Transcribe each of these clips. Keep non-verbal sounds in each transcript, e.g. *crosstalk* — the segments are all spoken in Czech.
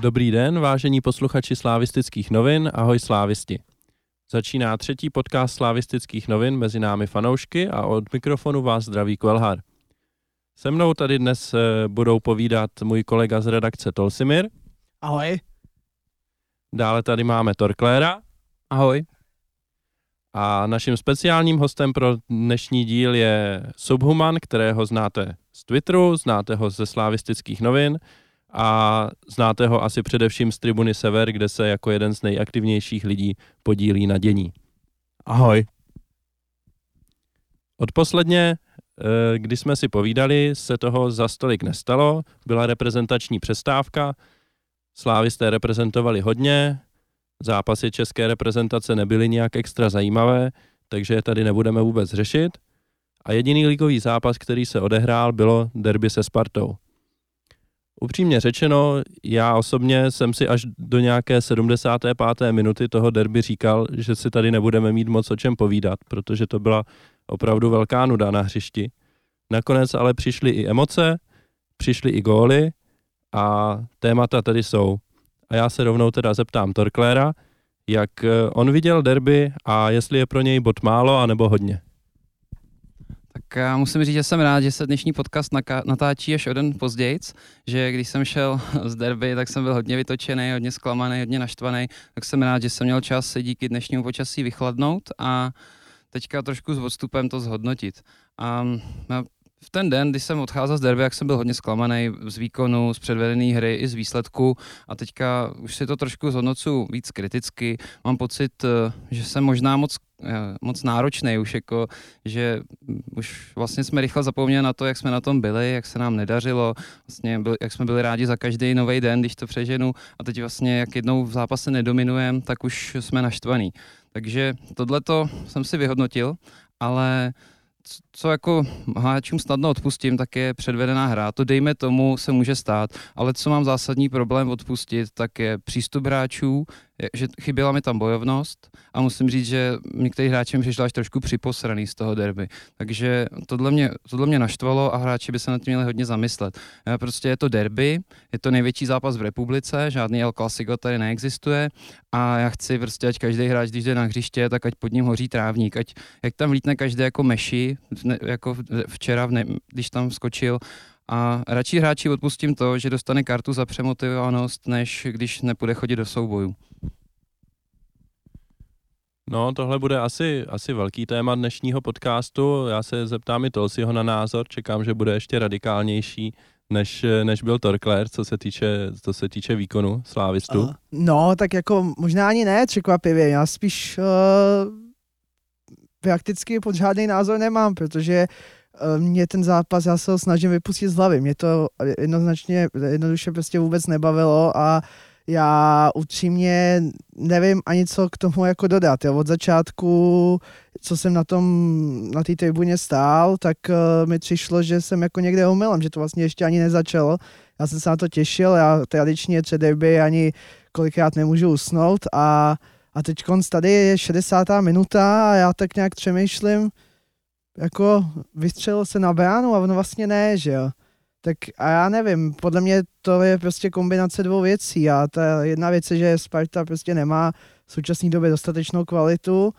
Dobrý den, vážení posluchači slávistických novin, ahoj slávisti. Začíná třetí podcast slávistických novin mezi námi fanoušky a od mikrofonu vás zdraví Kvelhar. Se mnou tady dnes eh, budou povídat můj kolega z redakce Tolsimir. Ahoj. Dále tady máme Torkléra. Ahoj. A naším speciálním hostem pro dnešní díl je Subhuman, kterého znáte z Twitteru, znáte ho ze slávistických novin a znáte ho asi především z Tribuny Sever, kde se jako jeden z nejaktivnějších lidí podílí na dění. Ahoj. Odposledně, eh, když jsme si povídali, se toho za stolik nestalo, byla reprezentační přestávka, slávisté reprezentovali hodně, zápasy české reprezentace nebyly nějak extra zajímavé, takže je tady nebudeme vůbec řešit. A jediný ligový zápas, který se odehrál, bylo derby se Spartou. Upřímně řečeno, já osobně jsem si až do nějaké 75. minuty toho derby říkal, že si tady nebudeme mít moc o čem povídat, protože to byla opravdu velká nuda na hřišti. Nakonec ale přišly i emoce, přišly i góly a témata tady jsou. A já se rovnou teda zeptám Torkléra, jak eh, on viděl derby a jestli je pro něj bod málo anebo hodně. Tak já musím říct, že jsem rád, že se dnešní podcast natáčí až o den později, že když jsem šel z derby, tak jsem byl hodně vytočený, hodně zklamaný, hodně naštvaný, tak jsem rád, že jsem měl čas se díky dnešnímu počasí vychladnout a teďka trošku s odstupem to zhodnotit. A v ten den, kdy jsem odcházel z derby, jak jsem byl hodně zklamaný z výkonu, z předvedené hry i z výsledku a teďka už si to trošku zhodnocu víc kriticky. Mám pocit, eh, že jsem možná moc eh, moc náročný už jako, že už vlastně jsme rychle zapomněli na to, jak jsme na tom byli, jak se nám nedařilo, vlastně byl, jak jsme byli rádi za každý nový den, když to přeženu a teď vlastně jak jednou v zápase nedominujeme, tak už jsme naštvaný. Takže tohleto jsem si vyhodnotil, ale co jako hráčům snadno odpustím, tak je předvedená hra. To dejme tomu se může stát, ale co mám zásadní problém odpustit, tak je přístup hráčů, že chyběla mi tam bojovnost a musím říct, že některý hráči mi přišli až trošku připosraný z toho derby. Takže tohle mě, tohle mě naštvalo a hráči by se nad tím měli hodně zamyslet. Prostě je to derby, je to největší zápas v republice, žádný El Clasico tady neexistuje a já chci prostě, ať každý hráč, když jde na hřiště, tak ať pod ním hoří trávník, ať jak tam vlítne každý jako meši, jako včera, ne, když tam skočil, a radši hráči odpustím to, že dostane kartu za přemotivovanost, než když nepůjde chodit do soubojů. No, tohle bude asi, asi velký téma dnešního podcastu. Já se zeptám i Tolsiho na názor, čekám, že bude ještě radikálnější, než, než byl Torkler, co se týče, co se týče výkonu slávistu. Uh, no, tak jako možná ani ne překvapivě, já spíš uh, prakticky pod žádný názor nemám, protože uh, mě ten zápas, já se ho snažím vypustit z hlavy, mě to jednoznačně, jednoduše prostě vůbec nebavilo a uh, já upřímně nevím ani co k tomu jako dodat. Jo. Od začátku, co jsem na tom, na té tribuně stál, tak uh, mi přišlo, že jsem jako někde omylem, že to vlastně ještě ani nezačalo. Já jsem se na to těšil, já tradičně před derby ani kolikrát nemůžu usnout a, a teď tady je 60. minuta a já tak nějak přemýšlím, jako vystřelil se na bránu a ono vlastně ne, že jo. Tak a já nevím, podle mě to je prostě kombinace dvou věcí a ta jedna věc je, že Sparta prostě nemá v současné době dostatečnou kvalitu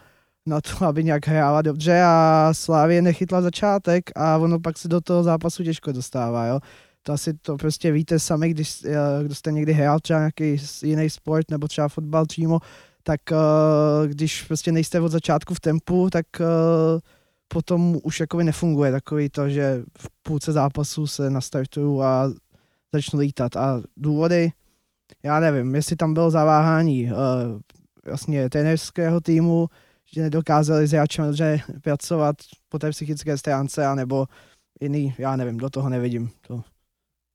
na to, *laughs* aby nějak hrála dobře a Slávě nechytla začátek a ono pak se do toho zápasu těžko dostává, jo. To asi to prostě víte sami, když, eh, kdo jste někdy hrál třeba nějaký jiný sport nebo třeba fotbal přímo, tak uh, když prostě nejste od začátku v tempu, tak uh, potom už jakoby nefunguje takový to, že v půlce zápasu se nastartuju a začnu lítat. A důvody, já nevím, jestli tam bylo zaváhání uh, vlastně trenerského týmu, že nedokázali s hráčem dobře pracovat po té psychické stránce, anebo jiný, já nevím, do toho nevidím. To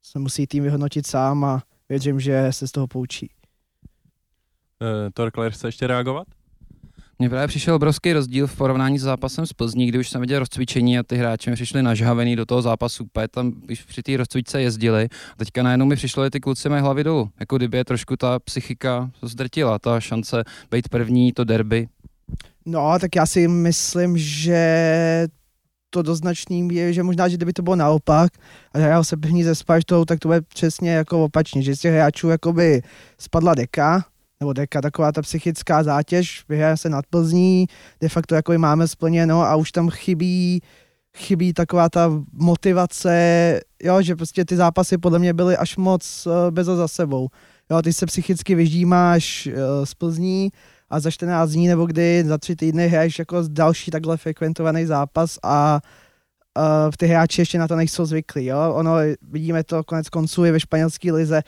se musí tým vyhodnotit sám a věřím, že se z toho poučí. Uh, Torkler chce ještě reagovat? Mně právě přišel obrovský rozdíl v porovnání s zápasem z Plzní, kdy už jsem viděl rozcvičení a ty hráči mi přišli nažhavený do toho zápasu, úplně tam už při té rozcvičce jezdili. A teďka najednou mi přišlo, že ty kluci mají hlavy dolů. Jako kdyby je trošku ta psychika zdrtila, ta šance být první, to derby. No, tak já si myslím, že to do značný je, že možná, že kdyby to bylo naopak a hrál se první ze Spartou, tak to bude přesně jako opačně, že z těch hráčů jakoby spadla deka, nebo deka, taková ta psychická zátěž, vyhraje se nad Plzní, de facto jako máme splněno a už tam chybí chybí taková ta motivace, jo, že prostě ty zápasy podle mě byly až moc uh, bez za sebou. Jo, ty se psychicky vyždímáš uh, z Plzní a za 14 dní nebo kdy za tři týdny hraješ jako další takhle frekventovaný zápas a uh, ty hráči ještě na to nejsou zvyklí. Jo? Ono, vidíme to konec konců i ve španělské lize,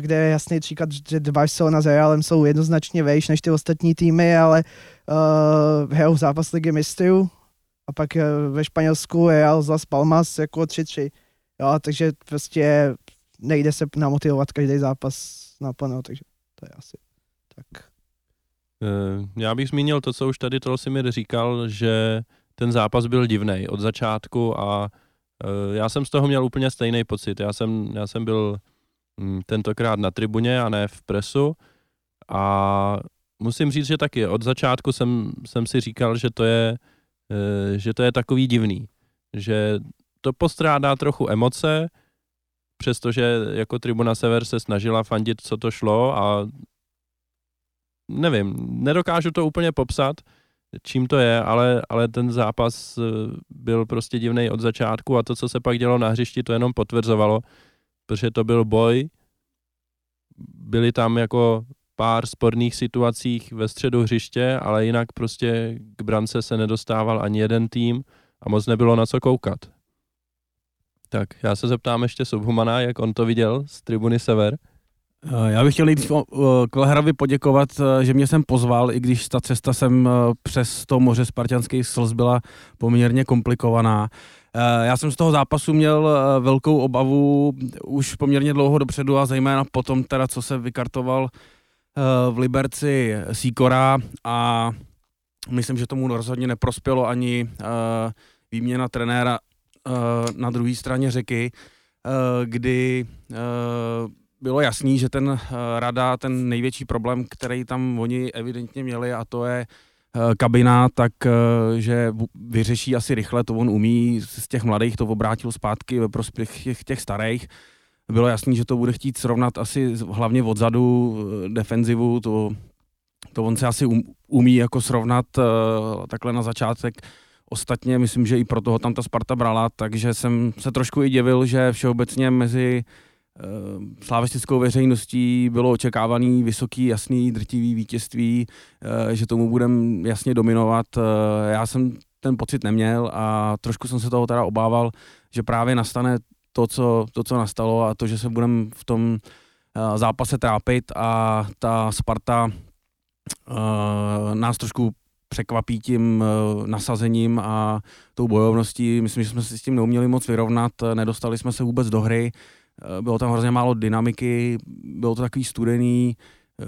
kde je jasný příklad, že Barcelona s Realem jsou jednoznačně vejš než ty ostatní týmy, ale uh, hrajou zápas ligy mistrů a pak uh, ve Španělsku Real z Las Palmas jako 3-3. Jo, takže prostě nejde se namotivovat každý zápas naplno, takže to je asi tak. Eh, já bych zmínil to, co už tady Tolsimir říkal, že ten zápas byl divný od začátku a eh, já jsem z toho měl úplně stejný pocit. Já jsem, já jsem byl tentokrát na tribuně a ne v presu. A musím říct, že taky od začátku jsem, jsem si říkal, že to je, eh, že to je takový divný, že to postrádá trochu emoce, přestože jako Tribuna Sever se snažila fandit, co to šlo a nevím, nedokážu to úplně popsat, čím to je, ale, ale ten zápas eh, byl prostě divný od začátku a to, co se pak dělo na hřišti, to jenom potvrzovalo, protože to byl boj, byly tam jako pár sporných situacích ve středu hřiště, ale jinak prostě k brance se nedostával ani jeden tým a moc nebylo na co koukat. Tak já se zeptám ještě Subhumana, jak on to viděl z tribuny Sever. Eh, já bych chtěl nejdřív Klehravi poděkovat, eh, že mě jsem pozval, i když ta cesta sem eh, přes to moře spartianských slz byla poměrně komplikovaná. Já jsem z toho zápasu měl velkou obavu už poměrně dlouho dopředu a zejména potom teda, co se vykartoval v Liberci Sikora a myslím, že tomu rozhodně neprospělo ani výměna trenéra na druhé straně řeky, kdy bylo jasný, že ten rada, ten největší problém, který tam oni evidentně měli a to je uh, kabina, tak uh, že vyřeší asi rychle, to on umí, z těch mladých to obrátil zpátky ve prospěch těch, těch starých. Bylo jasný, že to bude chtít srovnat asi hlavně odzadu defenzivu, to, to on se asi um, umí jako srovnat takhle na začátek. Ostatně myslím, že i pro toho tam ta Sparta brala, takže jsem se trošku i divil, že všeobecně mezi uh, Eh, slavistickou veřejností bylo očekávaný vysoký, jasný, drtivý vítězství, eh, že tomu budem jasně dominovat. Eh, já jsem ten pocit neměl a trošku jsem se toho teda obával, že právě nastane to, co, to, co nastalo a to, že se budeme v tom zápase trápit a ta Sparta nás trošku překvapí tím nasazením a tou bojovností. Myslím, že jsme se s tím neuměli moc vyrovnat, nedostali jsme se vůbec do hry. Bylo tam hrozně málo dynamiky, bylo to takový studený, eh,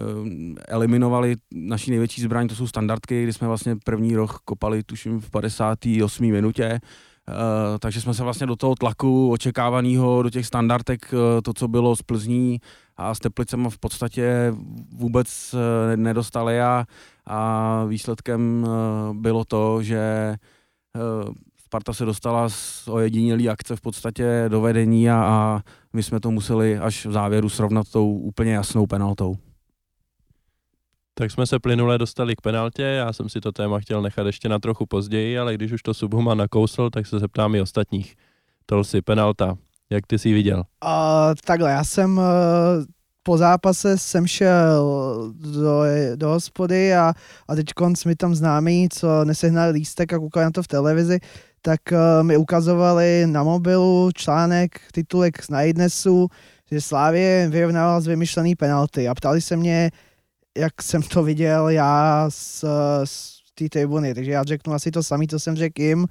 eliminovali naší největší zbraň, to jsou standardky, kdy jsme vlastně první rok kopali, tuším, v 58. minutě, Uh, takže jsme se vlastně do toho tlaku očekávaného, do těch standardek, to, co bylo z Plzní a s Teplicem v podstatě vůbec nedostali a, a výsledkem bylo to, že Sparta se dostala z ojedinělý akce v podstatě do vedení a, a my jsme to museli až v závěru srovnat tou úplně jasnou penaltou. Tak jsme se plynule dostali k penaltě, já jsem si to téma chtěl nechat ještě na trochu později, ale když už to Subhuma nakousl, tak se zeptám i ostatních. si penalta, jak ty jsi viděl? Uh, takhle, já jsem uh, po zápase jsem šel do, do hospody a, a teď konc mi tam známý, co nesehnal lístek a koukal na to v televizi, tak uh, mi ukazovali na mobilu článek, titulek z Najdnesu, že Slávě vyrovnával z vymyšlený penalty. A ptali se mě, jak jsem to viděl já z, z té tribuny, takže já řeknu asi to samé, co jsem řekl jim,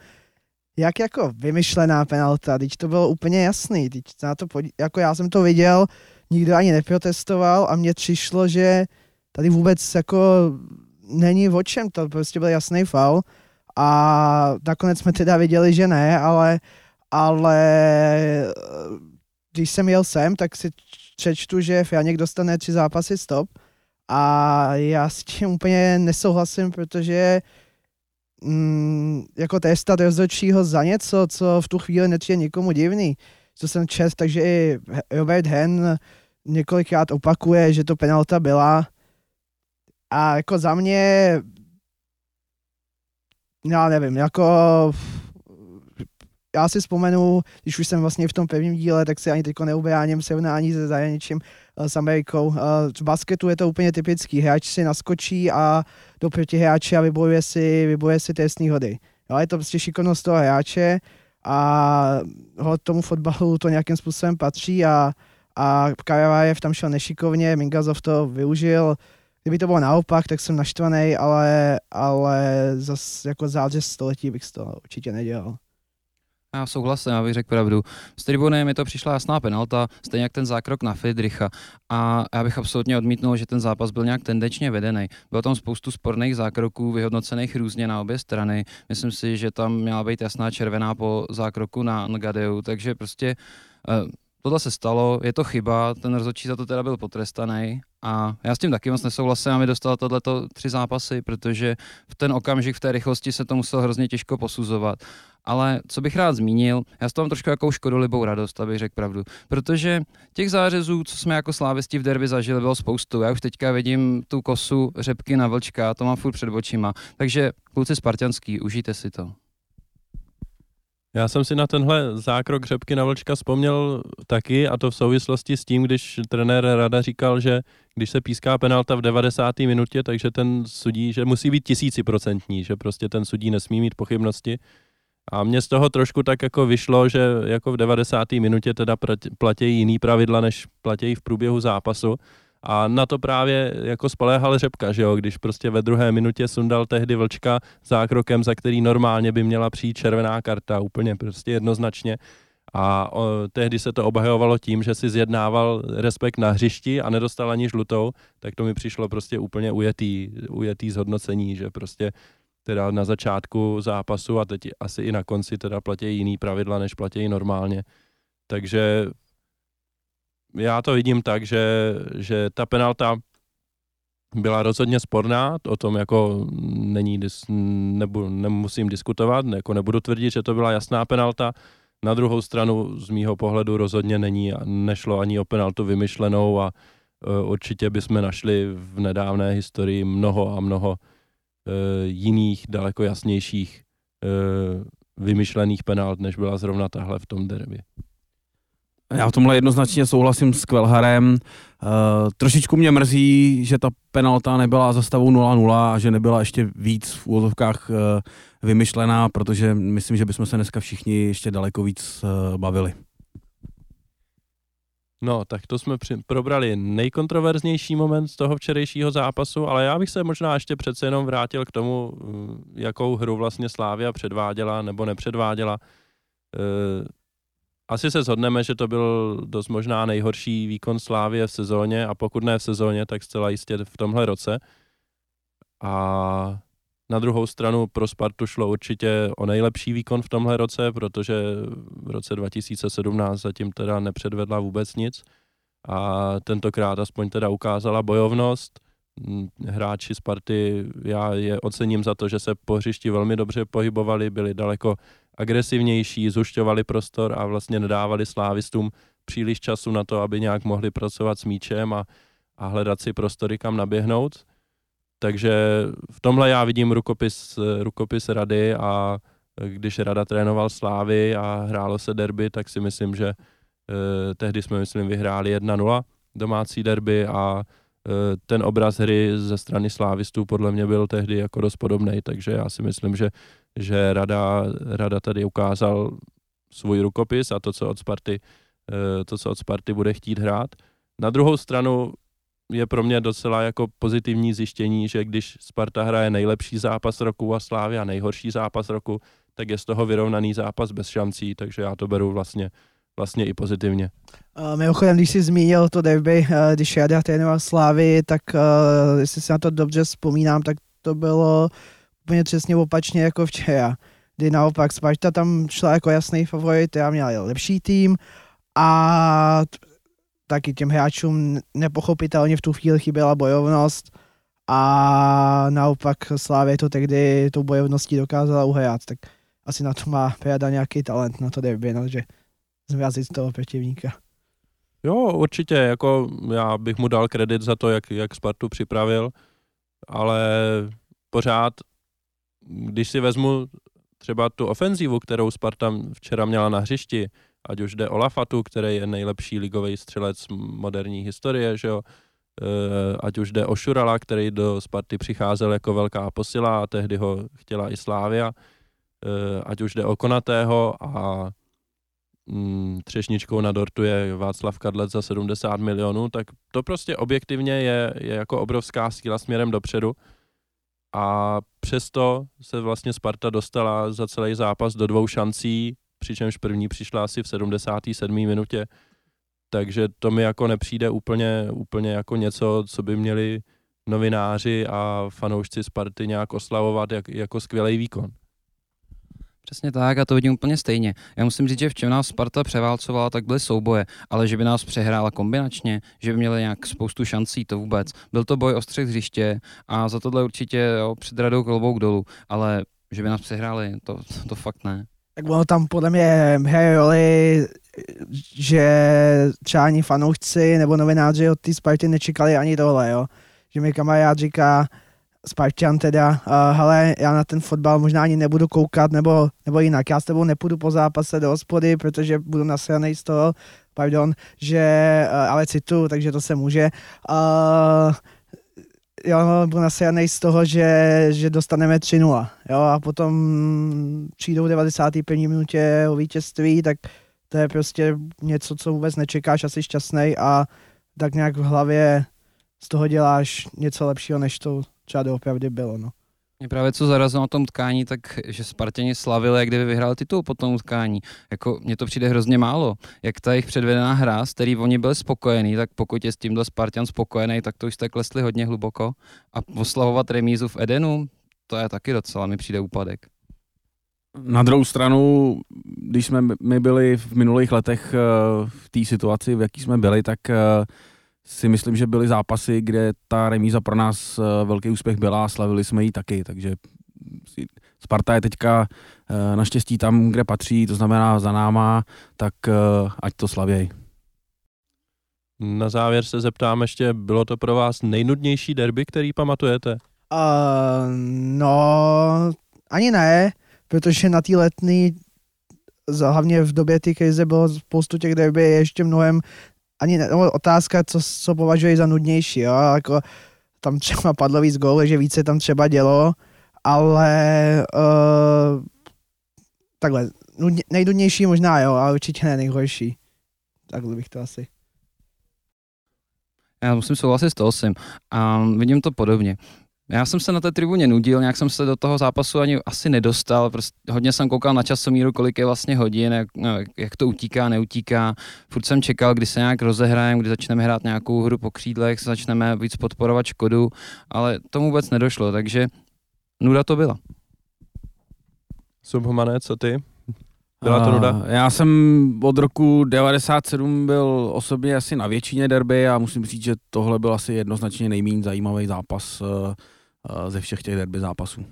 jak jako vymyšlená penalta, teď to bylo úplně jasný, teď na to podí- jako já jsem to viděl, nikdo ani neprotestoval a mně přišlo, že tady vůbec jako není o čem, to prostě byl jasný faul a nakonec jsme teda viděli, že ne, ale, ale když jsem jel sem, tak si přečtu, že Franěk dostane tři zápasy stop a já s tím úplně nesouhlasím, protože mm, jako testat rozhodčího za něco, co v tu chvíli netře nikomu divný. Co jsem čest, takže i Robert Hen několikrát opakuje, že to penalta byla. A jako za mě, já nevím, jako já si vzpomenu, když už jsem vlastně v tom prvním díle, tak si ani teďko neubráním srovnání se zahraničím eh, s Amerikou. Eh, v basketu je to úplně typický. Hráč si naskočí a do protihráče a vybojuje si, vybojuje si trestní hody. Jo, je to prostě šikovnost toho hráče a tomu fotbalu to nějakým způsobem patří a, a Karavajev tam šel nešikovně, Mingazov to využil, kdyby to bylo naopak, tak jsem naštvaný, ale, ale zase jako zářez století bych to určitě nedělal. Já souhlasím, abych řekl pravdu. S tribuny mi to přišla jasná penalta, stejně jak ten zákrok na Friedricha. A já bych absolutně odmítnul, že ten zápas byl nějak tendenčně vedený. Bylo tam spoustu sporných zákroků, vyhodnocených různě na obě strany. Myslím si, že tam měla být jasná červená po zákroku na Ngadeu, takže prostě uh, tohle se stalo, je to chyba, ten rozhodčí za to teda byl potrestaný a já s tím taky moc nesouhlasím, aby dostal tohleto tři zápasy, protože v ten okamžik, v té rychlosti se to muselo hrozně těžko posuzovat. Ale co bych rád zmínil, já s tom trošku jakou škodolibou radost, abych řekl pravdu. Protože těch zářezů, co jsme jako slávisti v derby zažili, bylo spoustu. Já už teďka vidím tu kosu řepky na vlčka, to mám furt před očima. Takže kluci spartianský, užijte si to. Já jsem si na tenhle zákrok řepky na vlčka vzpomněl taky a to v souvislosti s tím, když trenér Rada říkal, že když se píská penalta v 90. minutě, takže ten sudí, že musí být tisíciprocentní, že prostě ten sudí nesmí mít pochybnosti. A mě z toho trošku tak jako vyšlo, že jako v 90. minutě teda platí jiný pravidla, než platí v průběhu zápasu. A na to právě jako spoléhal Řepka, že jo, když prostě ve druhé minutě sundal tehdy Vlčka zákrokem, za který normálně by měla přijít červená karta, úplně prostě jednoznačně. A o, tehdy se to obhajovalo tím, že si zjednával respekt na hřišti a nedostal ani žlutou, tak to mi přišlo prostě úplně ujetý, ujetý zhodnocení, že prostě teda na začátku zápasu a teď asi i na konci teda platí jiný pravidla, než platí normálně. Takže já to vidím tak, že, že ta penalta byla rozhodně sporná, o tom jako není, nebu, nemusím diskutovat, jako nebudu tvrdit, že to byla jasná penalta. Na druhou stranu z mýho pohledu rozhodně není, nešlo ani o penaltu vymyšlenou a uh, určitě bychom našli v nedávné historii mnoho a mnoho uh, jiných, daleko jasnějších uh, vymyšlených penalt, než byla zrovna tahle v tom derby. Já v tomhle jednoznačně souhlasím s Kvelharem. Uh, trošičku mě mrzí, že ta penalta nebyla za stavu 0-0 a že nebyla ještě víc v úvozovkách uh, vymyšlená, protože myslím, že bychom se dneska všichni ještě daleko víc uh, bavili. No, tak to jsme při- probrali nejkontroverznější moment z toho včerejšího zápasu, ale já bych se možná ještě přece jenom vrátil k tomu, jakou hru vlastně Slávia předváděla nebo nepředváděla asi se shodneme, že to byl dost možná nejhorší výkon Slávie v sezóně a pokud ne v sezóně, tak zcela jistě v tomhle roce. A na druhou stranu pro Spartu šlo určitě o nejlepší výkon v tomhle roce, protože v roce 2017 zatím teda nepředvedla vůbec nic a tentokrát aspoň teda ukázala bojovnost. Hráči Sparty, já je ocením za to, že se po hřišti velmi dobře pohybovali, byli daleko agresivnější, zušťovali prostor a vlastně nedávali slávistům příliš času na to, aby nějak mohli pracovat s míčem a, a hledat si prostory, kam naběhnout. Takže v tomhle já vidím rukopis, rukopis rady a když Rada trénoval Slávy a hrálo se derby, tak si myslím, že eh, tehdy jsme, myslím, vyhráli 1-0 domácí derby a eh, ten obraz hry ze strany slávistů podle mě byl tehdy jako dost podobný, takže já si myslím, že že Rada, Rada tady ukázal svůj rukopis a to, co od Sparty, eh, to, co od Sparty bude chtít hrát. Na druhou stranu je pro mě docela jako pozitivní zjištění, že když Sparta hraje nejlepší zápas roku a Slávia nejhorší zápas roku, tak je z toho vyrovnaný zápas bez šancí, takže já to beru vlastně, vlastně i pozitivně. Uh, mimochodem, když jsi zmínil to derby, uh, když Rada trénoval Slávy, tak uh, jestli si na to dobře vzpomínám, tak to bylo úplně přesně opačně jako včera, kdy naopak Sparta tam šla jako jasný favorit, já měla lepší tým a taky těm hráčům nepochopitelně v tu chvíli chyběla bojovnost a naopak Slávě to tehdy tou bojovností dokázala uhrát, tak asi na to má Prada nějaký talent na to derby, no, že zmrazit toho protivníka. Jo, určitě, jako já bych mu dal kredit za to, jak, jak Spartu připravil, ale pořád, když si vezmu třeba tu ofenzívu, kterou Sparta včera měla na hřišti, ať už jde o Lafatu, který je nejlepší ligový střelec moderní historie, že jo, eh, ať už jde o Šurala, který do Sparty přicházel jako velká posila a tehdy ho chtěla i Slávia, eh, ať už jde o Konatého a mm, třešničkou na dortu je Václav Kadlec za 70 milionů, tak to prostě objektivně je, je jako obrovská síla směrem dopředu. A přesto se vlastně Sparta dostala za celý zápas do dvou šancí, přičemž první přišla asi v 77. minutě. Takže to mi jako nepřijde úplně, úplně jako něco, co by měli novináři a fanoušci Sparty nějak oslavovat jak, jako skvělý výkon. Přesně tak a to vidím úplně stejně. Já musím říct, že v čem nás Sparta převálcovala, tak byly souboje, ale že by nás přehrála kombinačně, že by měli nějak spoustu šancí, to vůbec. Byl to boj o střech hřiště a za tohle určitě jo, před radou klobouk dolů, ale že by nás přehráli, to, to fakt ne. Tak ono tam podle mě hraje roli, že třeba ani fanoušci nebo novináři od té Sparty nečekali ani tohle, jo. Že mi kamarád říká, Spartan teda, uh, já na ten fotbal možná ani nebudu koukat, nebo, nebo jinak, já s tebou nepůjdu po zápase do hospody, protože budu nasranej z toho, pardon, že, uh, ale citu, takže to se může. Uh, jo, budu nasranej z toho, že, že dostaneme 3-0, jo, a potom přijdou v 91. minutě o vítězství, tak to je prostě něco, co vůbec nečekáš, asi šťastný a tak nějak v hlavě z toho děláš něco lepšího, než to třeba doopravdy bylo. No. Mě právě co zarazilo na tom tkání, tak že Spartěni slavili, jak kdyby vyhrál titul po tom utkání. Jako mně to přijde hrozně málo. Jak ta jejich předvedená hra, s který oni byli spokojení, tak pokud je s tímhle Spartan spokojený, tak to už jste klesli hodně hluboko. A oslavovat remízu v Edenu, to je taky docela, mi přijde úpadek. Na druhou stranu, když jsme my byli v minulých letech eh, v té situaci, v jaký jsme byli, tak eh, si myslím, že byly zápasy, kde ta remíza pro nás eh, velký úspěch byla a slavili jsme ji taky, takže Sparta je teďka eh, naštěstí tam, kde patří, to znamená za náma, tak eh, ať to slavěj. Na závěr se zeptám ještě, bylo to pro vás nejnudnější derby, který pamatujete? Uh, no, ani ne, protože na té letní, hlavně v době té krize bylo spoustu těch derby ještě mnohem ani no, otázka, co, co považuji za nudnější, jo, jako tam třeba padlo víc gólů, že více tam třeba dělo, ale uh, takhle, nudně, nejdudnější možná jo, ale určitě ne nejhorší. Takhle bych to asi. Já musím souhlasit s toho, A vidím to podobně. Já jsem se na té tribuně nudil, nějak jsem se do toho zápasu ani asi nedostal, prostě hodně jsem koukal na časomíru, kolik je vlastně hodin, jak, no, jak to utíká, neutíká. Furt jsem čekal, kdy se nějak rozehrajeme, kdy začneme hrát nějakou hru po křídlech, začneme víc podporovat Škodu, ale tomu vůbec nedošlo, takže nuda to byla. Subhumané, co ty? Byla to nuda? Já jsem od roku 97 byl osobně asi na většině derby a musím říct, že tohle byl asi jednoznačně nejméně zajímavý zápas eh, Eh, ze všech těch derby zápasů.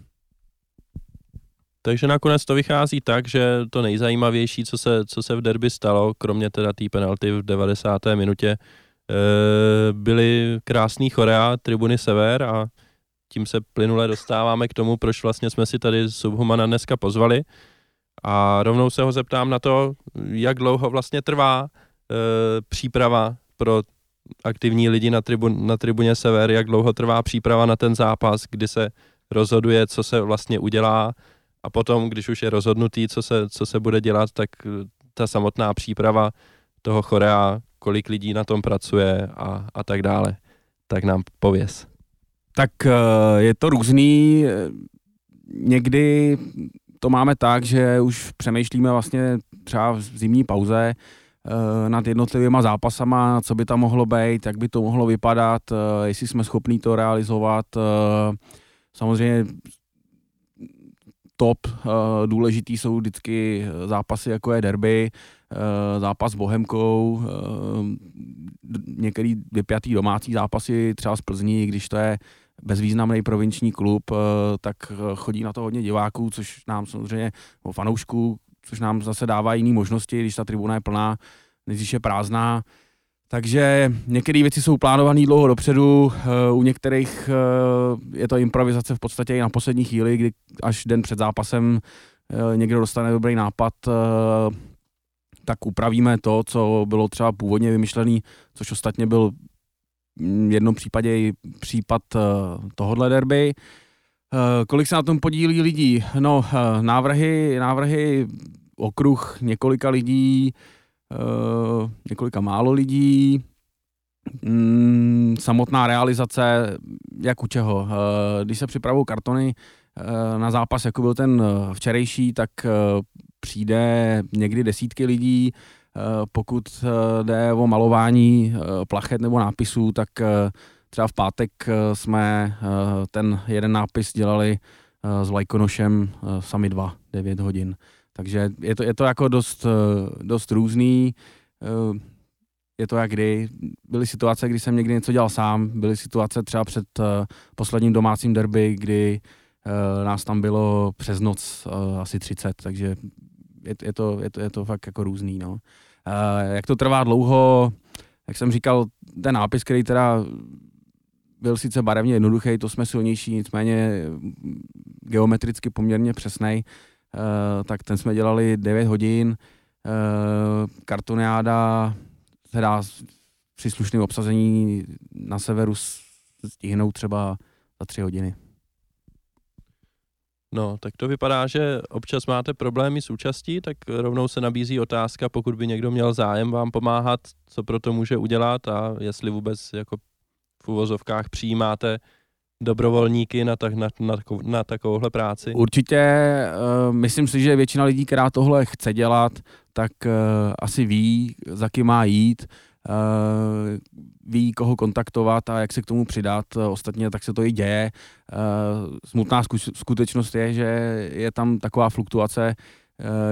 Takže nakonec to vychází tak, že to nejzajímavější, co se, co se v derby stalo, kromě teda té penalty v 90. minutě, eh, byly krásný chorea tribuny Sever a tím se plynule dostáváme k tomu, proč vlastně jsme si tady Subhumana dneska pozvali. A rovnou se ho zeptám na to, jak dlouho vlastně trvá e, příprava pro aktivní lidi na, tribun, na tribuně Sever, jak dlouho trvá příprava na ten zápas, kdy se rozhoduje, co se vlastně udělá a potom, když už je rozhodnutý, co se, co se bude dělat, tak ta samotná příprava toho chorea, kolik lidí na tom pracuje a, a tak dále. Tak nám pověz. Tak eh, je to různý. Někdy to máme tak, že už přemýšlíme vlastně třeba v zimní pauze, Eh, nad jednotlivýma zápasama, co by tam mohlo být, jak by to mohlo vypadat, eh, jestli jsme schopní to realizovat. Eh, samozřejmě top důležitý jsou vždycky zápasy, jako je derby, zápas s Bohemkou, některý vypjatý domácí zápasy, třeba z Plzní, když to je bezvýznamný provinční klub, tak chodí na to hodně diváků, což nám samozřejmě, fanoušků, což nám zase dává jiné možnosti, když ta tribuna je plná, než je prázdná. Takže některé věci jsou plánované dlouho dopředu, u některých je to improvizace v podstatě i na poslední chvíli, kdy až den před zápasem někdo dostane dobrý nápad, tak upravíme to, co bylo třeba původně vymyšlený, což ostatně byl v jednom případě i případ tohohle derby. Uh, kolik se na tom podílí lidí? No, uh, návrhy, návrhy, okruh několika lidí, uh, několika málo lidí, mm, samotná realizace, jak u čeho. Když se připravují kartony na zápas, jako byl ten včerejší, tak přijde někdy desítky lidí, eh, pokud eh, jde o malování eh, plachet nebo nápisů, tak třeba v pátek jsme ten jeden nápis dělali s Lajkonošem sami dva, 9 hodin. Takže je to, je to jako dost, dost různý. Je to jak kdy. Byly situace, kdy jsem někdy něco dělal sám, byly situace třeba před posledním domácím derby, kdy nás tam bylo přes noc asi 30, takže je, je, to, je, to, je to fakt jako různý, no. Jak to trvá dlouho, jak jsem říkal, ten nápis, který teda byl sice barevně jednoduchý, to jsme silnější, nicméně geometricky poměrně přesný, uh, tak ten jsme dělali 9 hodin, uh, kartoniáda, teda příslušné obsazení na severu stihnou třeba za 3 hodiny. No, tak to vypadá, že občas máte problémy s účastí, tak rovnou se nabízí otázka, pokud by někdo měl zájem vám pomáhat, co pro to může udělat a jestli vůbec jako uvozovkách přijímáte dobrovolníky na, tak, na, na, na takovouhle práci? Určitě, uh, myslím si, že většina lidí, která tohle chce dělat, tak uh, asi ví, za kým má jít. Uh, ví, koho kontaktovat a jak se k tomu přidat. Ostatně tak se to i děje. Uh, smutná skutečnost je, že je tam taková fluktuace,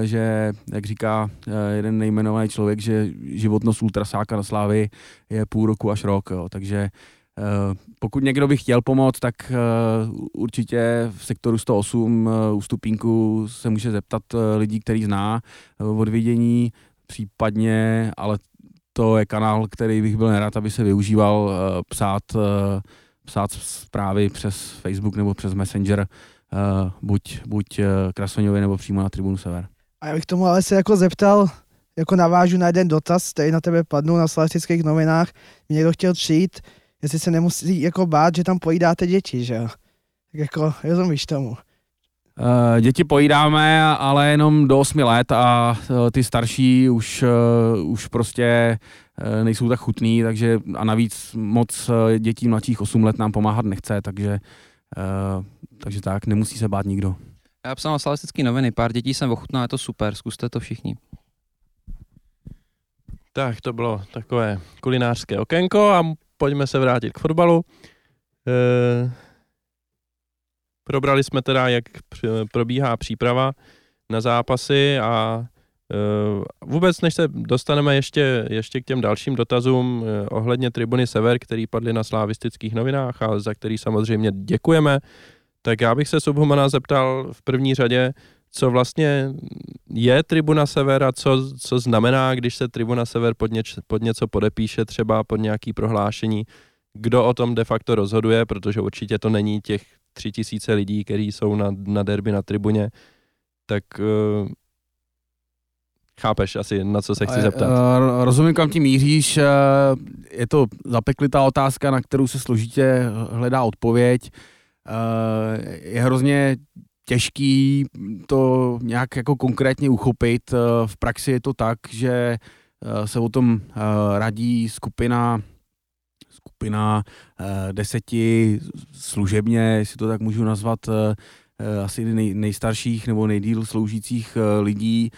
že, jak říká jeden nejmenovaný člověk, že životnost ultrasáka na slávy je půl roku až rok. Jo. Takže pokud někdo by chtěl pomoct, tak určitě v sektoru 108 u Stupínku se může zeptat lidí, který zná od vidění, případně, ale to je kanál, který bych byl nerad, aby se využíval psát, psát zprávy přes Facebook nebo přes Messenger, buď, buď Krasoňovi nebo přímo na Tribunu Sever. A já bych tomu ale se jako zeptal, jako navážu na jeden dotaz, který na tebe padnul na slavistických novinách, mě někdo chtěl přijít, jestli se nemusí jako bát, že tam pojídáte děti, že jo? Tak jako rozumíš tomu. Uh, děti pojídáme, ale jenom do 8 let a uh, ty starší už, uh, už prostě nejsou tak chutný, takže a navíc moc dětí mladších 8 let nám pomáhat nechce, takže, takže tak, nemusí se bát nikdo. Já psal na slavistické noviny, pár dětí jsem ochutnal, je to super, zkuste to všichni. Tak, to bylo takové kulinářské okénko a pojďme se vrátit k fotbalu. Uh Probrali jsme teda, jak probíhá příprava na zápasy a e, vůbec než se dostaneme ještě, ještě k těm dalším dotazům e, ohledně tribuny Sever, který padly na slavistických novinách a za který samozřejmě děkujeme, tak já bych se Subhumana zeptal v první řadě, co vlastně je Tribuna Sever a co, co znamená, když se Tribuna Sever pod, něč, pod něco podepíše, třeba pod nějaký prohlášení, kdo o tom de facto rozhoduje, protože určitě to není těch tři tisíce lidí, kteří jsou na, na derby na tribuně, tak uh, chápeš asi, na co se chci zeptat. Uh, rozumím, kam tím míříš. Uh, je to zapeklitá otázka, na kterou se složitě hledá odpověď. Je hrozně těžký to nějak jako konkrétně uchopit. Uh, v praxi je to tak, že uh, se o tom uh, radí skupina skupina deseti služebně, jestli to tak můžu nazvat, asi nej, nejstarších nebo nejdíl sloužících lidí,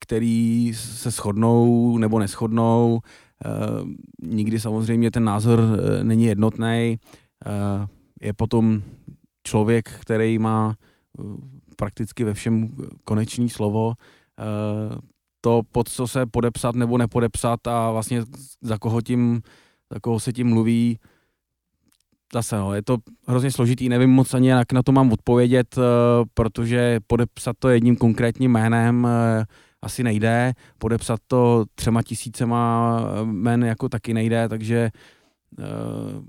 který se shodnou nebo neschodnou. Nikdy samozřejmě ten názor není jednotný. Je potom člověk, který má uh, prakticky ve všem konečný slovo. Uh, to, pod co se podepsat nebo nepodepsat a vlastně za koho tím za koho se tím mluví, zase no, je to hrozně složitý, nevím moc ani jak na to mám odpovědět, protože podepsat to jedním konkrétním jménem asi nejde, podepsat to třema tisícema men jako taky nejde, takže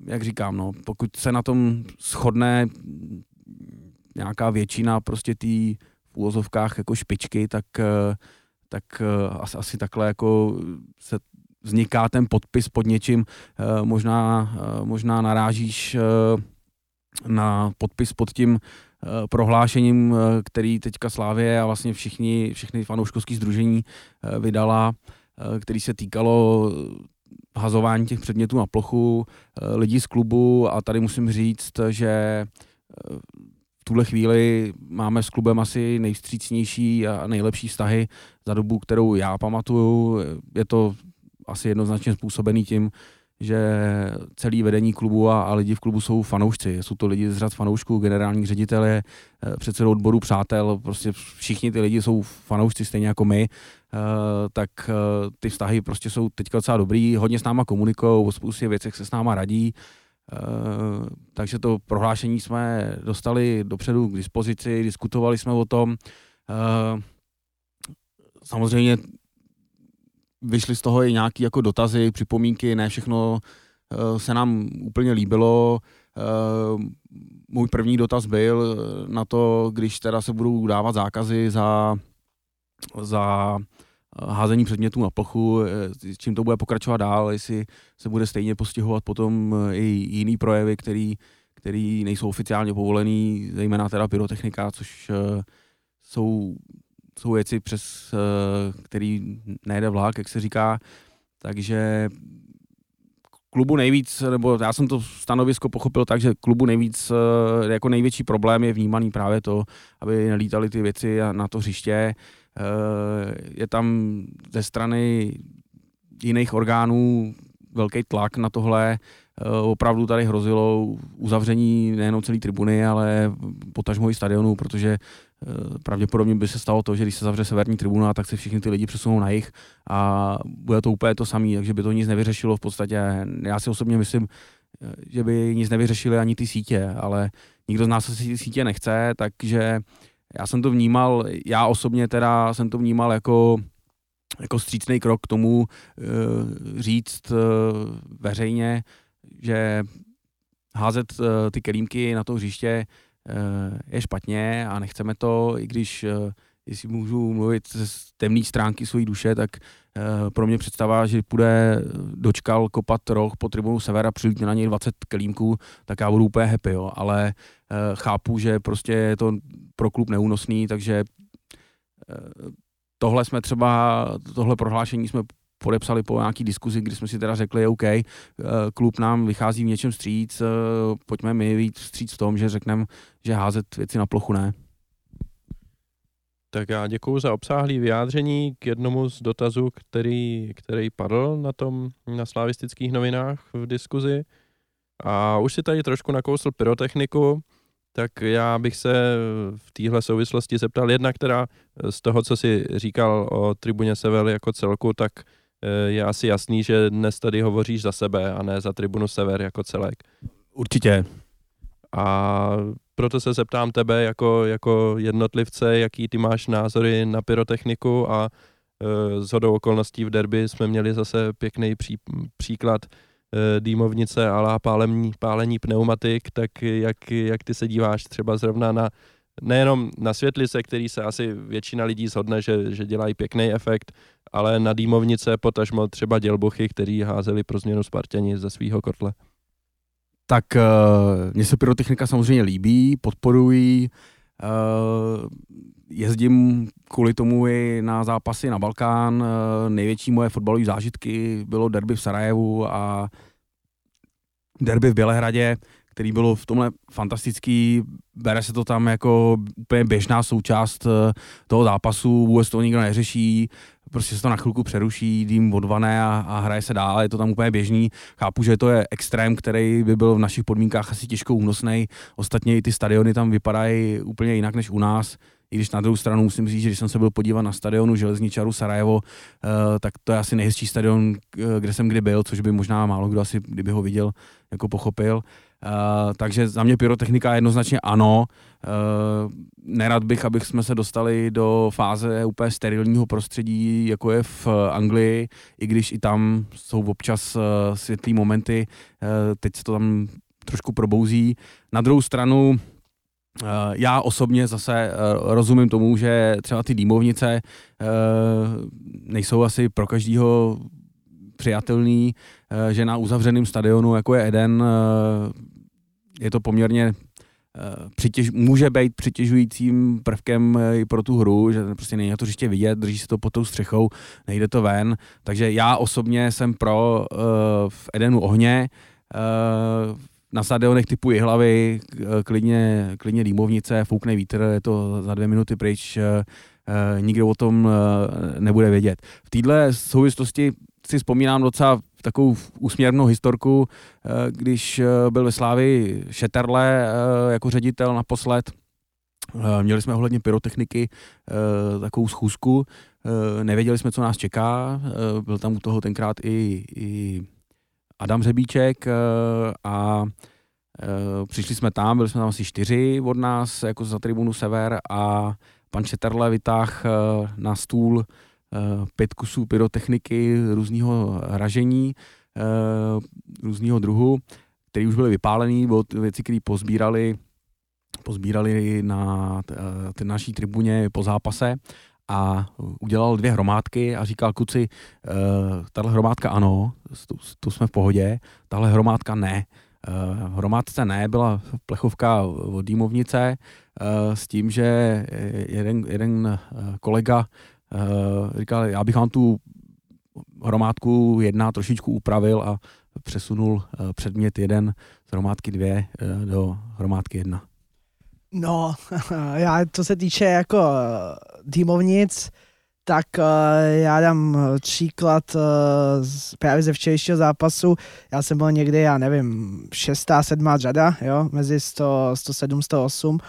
jak říkám, no, pokud se na tom shodne nějaká většina prostě té v úvozovkách jako špičky, tak, tak asi, asi takhle jako se vzniká ten podpis pod něčím, eh, možná, eh, možná narážíš eh, na podpis pod tím prohlášením, který teďka Slávě a vlastně všichni, všechny fanouškovský združení vydala, který se týkalo hazování těch předmětů na plochu lidí z klubu a tady musím říct, že v tuhle chvíli máme s klubem asi nejvstřícnější a nejlepší vztahy za dobu, kterou já pamatuju. Je to asi jednoznačně způsobený tím, že celý vedení klubu a, a lidi v klubu jsou fanoušci. Jsou to lidi z řad fanoušků, generální ředitel je eh, předsedou odboru přátel, prostě všichni ty lidi jsou fanoušci stejně jako my, uh, tak uh, ty vztahy prostě jsou teďka docela dobrý, hodně s náma komunikují, o spoustě věcech se s náma radí, takže to prohlášení jsme dostali dopředu k dispozici, diskutovali jsme o tom. Samozřejmě vyšly z toho i nějaké jako dotazy, připomínky, ne všechno uh, se nám úplně líbilo. Uh, můj první dotaz byl na to, když teda se budou dávat zákazy za, za házení předmětů na plochu, s čím to bude pokračovat dál, jestli se bude stejně postihovat potom i jiný projevy, který, který nejsou oficiálně povolený, zejména teda pyrotechnika, což jsou jsou věci, přes uh, který nejde vlak, jak se říká, takže klubu nejvíc, nebo já jsem to stanovisko pochopil tak, že klubu nejvíc, uh, jako největší problém je vnímaný právě to, aby nelítaly ty věci na to hřiště. Uh, je tam ze strany jiných orgánů velký tlak na tohle. Opravdu tady hrozilo uzavření nejenom celé tribuny, ale potažmo i stadionu, protože Eh, pravděpodobně by se stalo to, že když se zavře severní tribuna, tak se všichni ty lidi přesunou na jich a bude to úplně to samé, takže by to nic nevyřešilo v podstatě. Já si osobně myslím, eh, že by nic nevyřešili ani ty sítě, ale nikdo z nás se sítě nechce, takže já jsem to vnímal, já osobně teda jsem to vnímal jako jako střícný krok k tomu uh, říct veřejně, že házet ty kelímky na to hřiště Eh, je špatně a nechceme to, i když, eh, jestli můžu mluvit z temné stránky své duše, tak eh, pro mě představa, že půjde dočkal kopat roh po tribunu Severa, přilítne na něj 20 kelímků, tak já budu úplně happy, jo. ale chápu, že prostě je to pro klub neúnosný, takže tohle jsme třeba, tohle prohlášení jsme podepsali po nějaký diskuzi, kdy jsme si teda řekli, OK, eh, klub nám vychází v něčem stříc, eh, pojďme my víc vstříc v tom, že řekneme, že házet věci na plochu ne. Tak já děkuji za obsáhlý vyjádření k jednomu z dotazů, který, který padl na tom na slavistických novinách v diskuzi. A už si tady trošku nakousl pyrotechniku, tak já bych se v téhle souvislosti zeptal jedna, která z toho, co si říkal o tribuně Sevel jako celku, tak je asi jasný, že dnes tady hovoříš za sebe a ne za Tribunu Sever jako celek. Určitě. A proto se zeptám tebe jako, jako jednotlivce, jaký ty máš názory na pyrotechniku a e, z hodou okolností v derby jsme měli zase pěkný pří, příklad e, dýmovnice a pálení, pálení pneumatik, tak jak, jak ty se díváš třeba zrovna na nejenom na světlice, který se asi většina lidí shodne, že, že dělají pěkný efekt, ale na dýmovnice, potažmo třeba dělbuchy, který házeli pro změnu Spartěni ze svého kotle. Tak uh, mně se pyrotechnika samozřejmě líbí, podporují, uh, jezdím kvůli tomu i na zápasy na Balkán. Uh, největší moje fotbalové zážitky bylo derby v Sarajevu a derby v Bělehradě který bylo v tomhle fantastický, bere se to tam jako úplně běžná součást eh, toho zápasu, vůbec to nikdo neřeší, prostě se to na chvilku přeruší, dým odvané a, a hraje se dál, je to tam úplně běžný. Chápu, že to je extrém, který by byl v našich podmínkách asi těžko únosný. Ostatně i ty stadiony tam vypadají úplně jinak než u nás. I když na druhou stranu musím říct, že když jsem se byl podívat na stadionu Železničaru Sarajevo, uh, tak to je asi nejhezčí stadion, kde jsem kdy byl, což by možná málo kdo asi, kdyby ho viděl, jako pochopil. Uh, takže za mě pyrotechnika jednoznačně ano. Uh, nerad bych, abych jsme se dostali do fáze úplně sterilního prostředí, jako je v Anglii, i když i tam jsou občas uh, světlý momenty, uh, teď se to tam trošku probouzí. Na druhou stranu, já osobně zase rozumím tomu, že třeba ty dýmovnice nejsou asi pro každého přijatelný, eh, že na uzavřeném stadionu, jako je Eden, eh, je to poměrně eh, přitěž, může být přitěžujícím prvkem i pro tu hru, že prostě není to hřiště vidět, drží se to pod tou střechou, nejde to ven, takže já osobně jsem pro v Edenu ohně, na stadionech typu Jihlavy, klidně, klidně dýmovnice, foukne vítr, je to za dvě minuty pryč, nikdo o tom nebude vědět. V této souvislosti si vzpomínám docela takovou úsměrnou historku, eh, když eh, byl ve Slávi Šeterle eh, jako ředitel naposled. Měli jsme ohledně pyrotechniky takovou schůzku, nevěděli jsme, co nás čeká, byl tam u toho tenkrát i, i Adam Řebíček a přišli jsme tam, byli jsme tam asi čtyři od nás, jako za tribunu Sever a pan Šeterle vytáh na stůl pět kusů pyrotechniky různého ražení, eh, různého druhu, které už byly vypálené, bylo věci, které pozbírali, pozbírali na té naší tribuně po zápase a udělal dvě hromádky a říkal kluci, uh, tahle hromádka ano, tu, jsme v pohodě, tahle hromádka ne. Hromádce ne, byla plechovka od dýmovnice s tím, že jeden, jeden kolega uh, říkal, já bych vám tu hromádku jedna trošičku upravil a přesunul uh, předmět jeden z hromádky dvě uh, do hromádky jedna. No, *laughs* já, to se týče jako týmovnic, tak uh, já dám příklad uh, z, právě ze včerejšího zápasu. Já jsem byl někdy, já nevím, šestá, sedmá řada, jo, mezi 100, 107, 108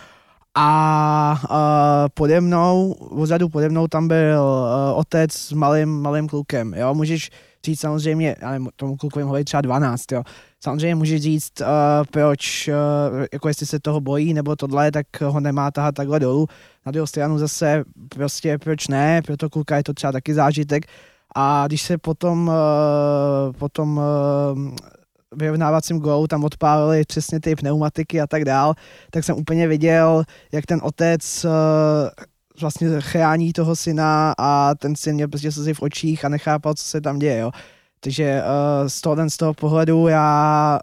a uh, pode mnou, vzadu pode mnou tam byl uh, otec s malým, malým klukem, jo, můžeš říct samozřejmě, já nevím, tomu klukovi mohli třeba 12, jo, samozřejmě můžeš říct, uh, proč, uh, jako jestli se toho bojí, nebo tohle, tak ho nemá tahat takhle dolů, na druhou stranu zase prostě proč ne, pro to kluka je to třeba taky zážitek, a když se potom, uh, potom uh, vyrovnávacím gólu tam odpálili přesně ty pneumatiky a tak dál, tak jsem úplně viděl, jak ten otec uh, vlastně chrání toho syna a ten syn měl prostě slzy v očích a nechápal, co se tam děje, jo. Takže uh, z toho, z toho pohledu já,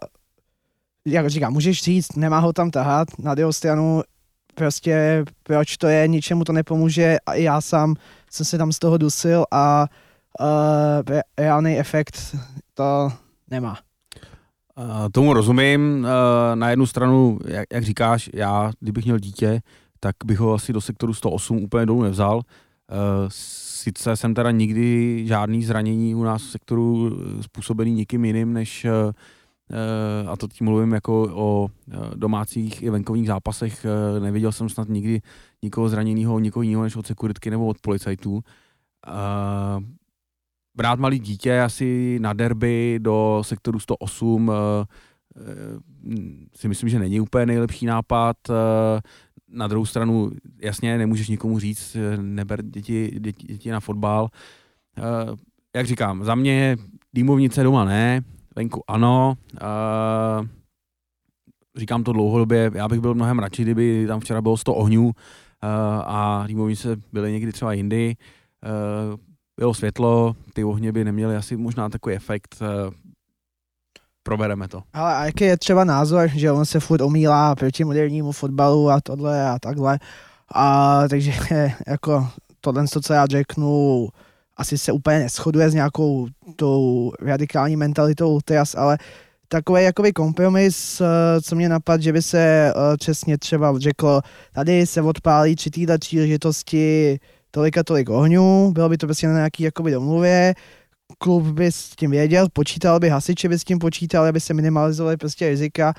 jak říkám, můžeš říct, nemá ho tam tahat, na druhou stranu prostě proč to je, ničemu to nepomůže a já sám jsem se tam z toho dusil a uh, reálný efekt to nemá. Uh, tomu rozumím. Uh, na jednu stranu, jak, jak říkáš, já, kdybych měl dítě, tak bych ho asi do sektoru 108 úplně dolů nevzal. Uh, sice jsem teda nikdy žádný zranění u nás v sektoru způsobený nikým jiným, než a to tím mluvím jako o domácích i venkovních zápasech. Neviděl jsem snad nikdy nikoho zraněného, nikoho jiného než od sekuritky nebo od policajtů brát malý dítě asi na derby do sektoru 108 eh, eh, si myslím, že není úplně nejlepší nápad. Eh, na druhou stranu, jasně, nemůžeš nikomu říct, neber děti, děti, děti na fotbal. Jak říkám, za mě dýmovnice doma ne, venku ano. Říkám to dlouhodobě, já bych byl mnohem radši, kdyby tam včera bylo 100 ohňů a dýmovnice byly někdy třeba jindy bylo světlo, ty ohně by neměly asi možná takový efekt, eh, probereme to. Ale a jaký je třeba názor, že on se furt omílá proti modernímu fotbalu a tohle a takhle. A takže *laughs* jako tohle, co já řeknu, asi se úplně neschoduje s nějakou tou radikální mentalitou teraz, ale takový jakoby kompromis, eh, co mě napadl, že by se eh, přesně třeba řeklo, tady se odpálí při této příležitosti tolik a tolik ohňů, bylo by to prostě na nějaký jakoby domluvě, klub by s tím věděl, počítal by hasiče by s tím počítal, aby se minimalizovaly prostě rizika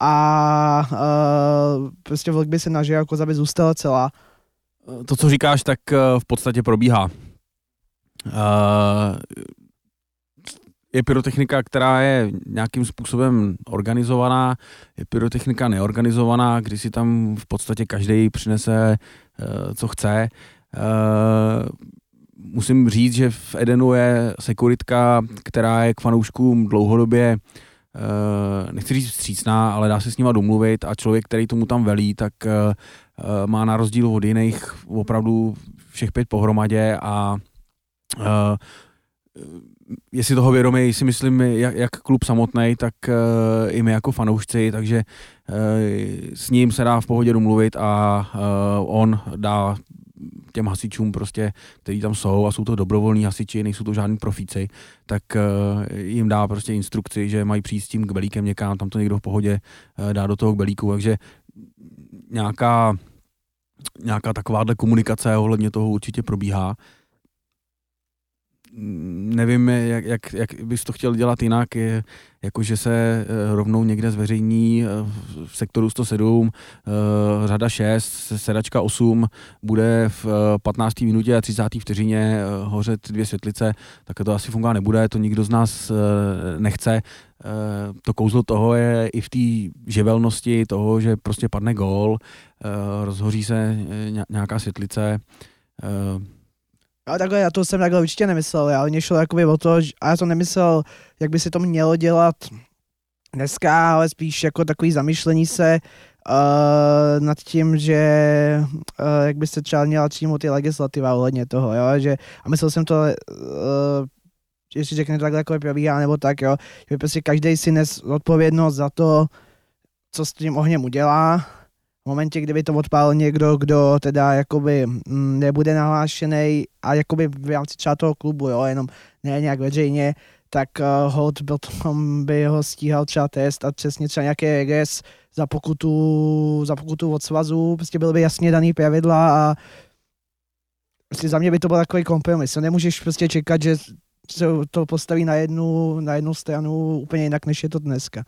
a uh, prostě vlk by se nažil, jako aby zůstala celá. To, co říkáš, tak uh, v podstatě probíhá. Uh, je pyrotechnika, která je nějakým způsobem organizovaná, je pyrotechnika neorganizovaná, kdy si tam v podstatě každý přinese, co chce. Uh, musím říct, že v Edenu je sekuritka, která je k fanouškům dlouhodobě Uh, nechci říct vstřícná, ale dá se s nima domluvit a člověk, který tomu tam velí, tak uh, má na rozdíl od jiných opravdu všech pět pohromadě a je si toho vědomý, si myslím, jak, jak klub samotný, tak i my jako fanoušci, takže s ním se dá v pohodě domluvit a on dá těm hasičům prostě, kteří tam jsou a jsou to dobrovolní hasiči, nejsou to žádní profíci, tak uh, jim dá prostě instrukci, že mají přijít s tím kbelíkem někam, tam to někdo v pohodě uh, dá do toho kbelíku, takže nějaká nějaká takováhle komunikace ohledně toho určitě probíhá nevím, jak, jak, jak bys to chtěl dělat jinak, je, jakože se eh, rovnou někde zveřejní eh, v sektoru 107, eh, řada 6, sedačka 8, bude v 15. minutě a 30. vteřině hořet dvě světlice, tak to asi fungovat nebude, to nikdo z nás nechce. To kouzlo toho je i v té živelnosti toho, že prostě padne gól, rozhoří se nějaká světlice, ale takhle, já to jsem takhle určitě nemyslel, ale mě šlo jakoby o to, a já to nemyslel, jak by se to mělo dělat dneska, ale spíš jako takový zamýšlení se uh, nad tím, že uh, jak by se třeba měla přijmout ty legislativa ohledně toho, jo, že a myslel jsem to, uh, jestli řekne takhle jako probíhá, nebo tak, jo, že prostě každý si nes odpovědnost za to, co s tím ohněm udělá v momentě, kdyby to odpálil někdo, kdo teda jakoby mm, nebude nahlášený a jakoby v rámci třeba toho klubu, jo, jenom ne nějak veřejně, tak uh, hold potom by ho stíhal třeba test a přesně třeba nějaký regres za pokutu, za pokutu od svazu, prostě byly by jasně daný pravidla a prostě za mě by to byl takový kompromis. Nemůžeš prostě čekat, že se to postaví na jednu, na jednu stranu úplně jinak, než je to dneska.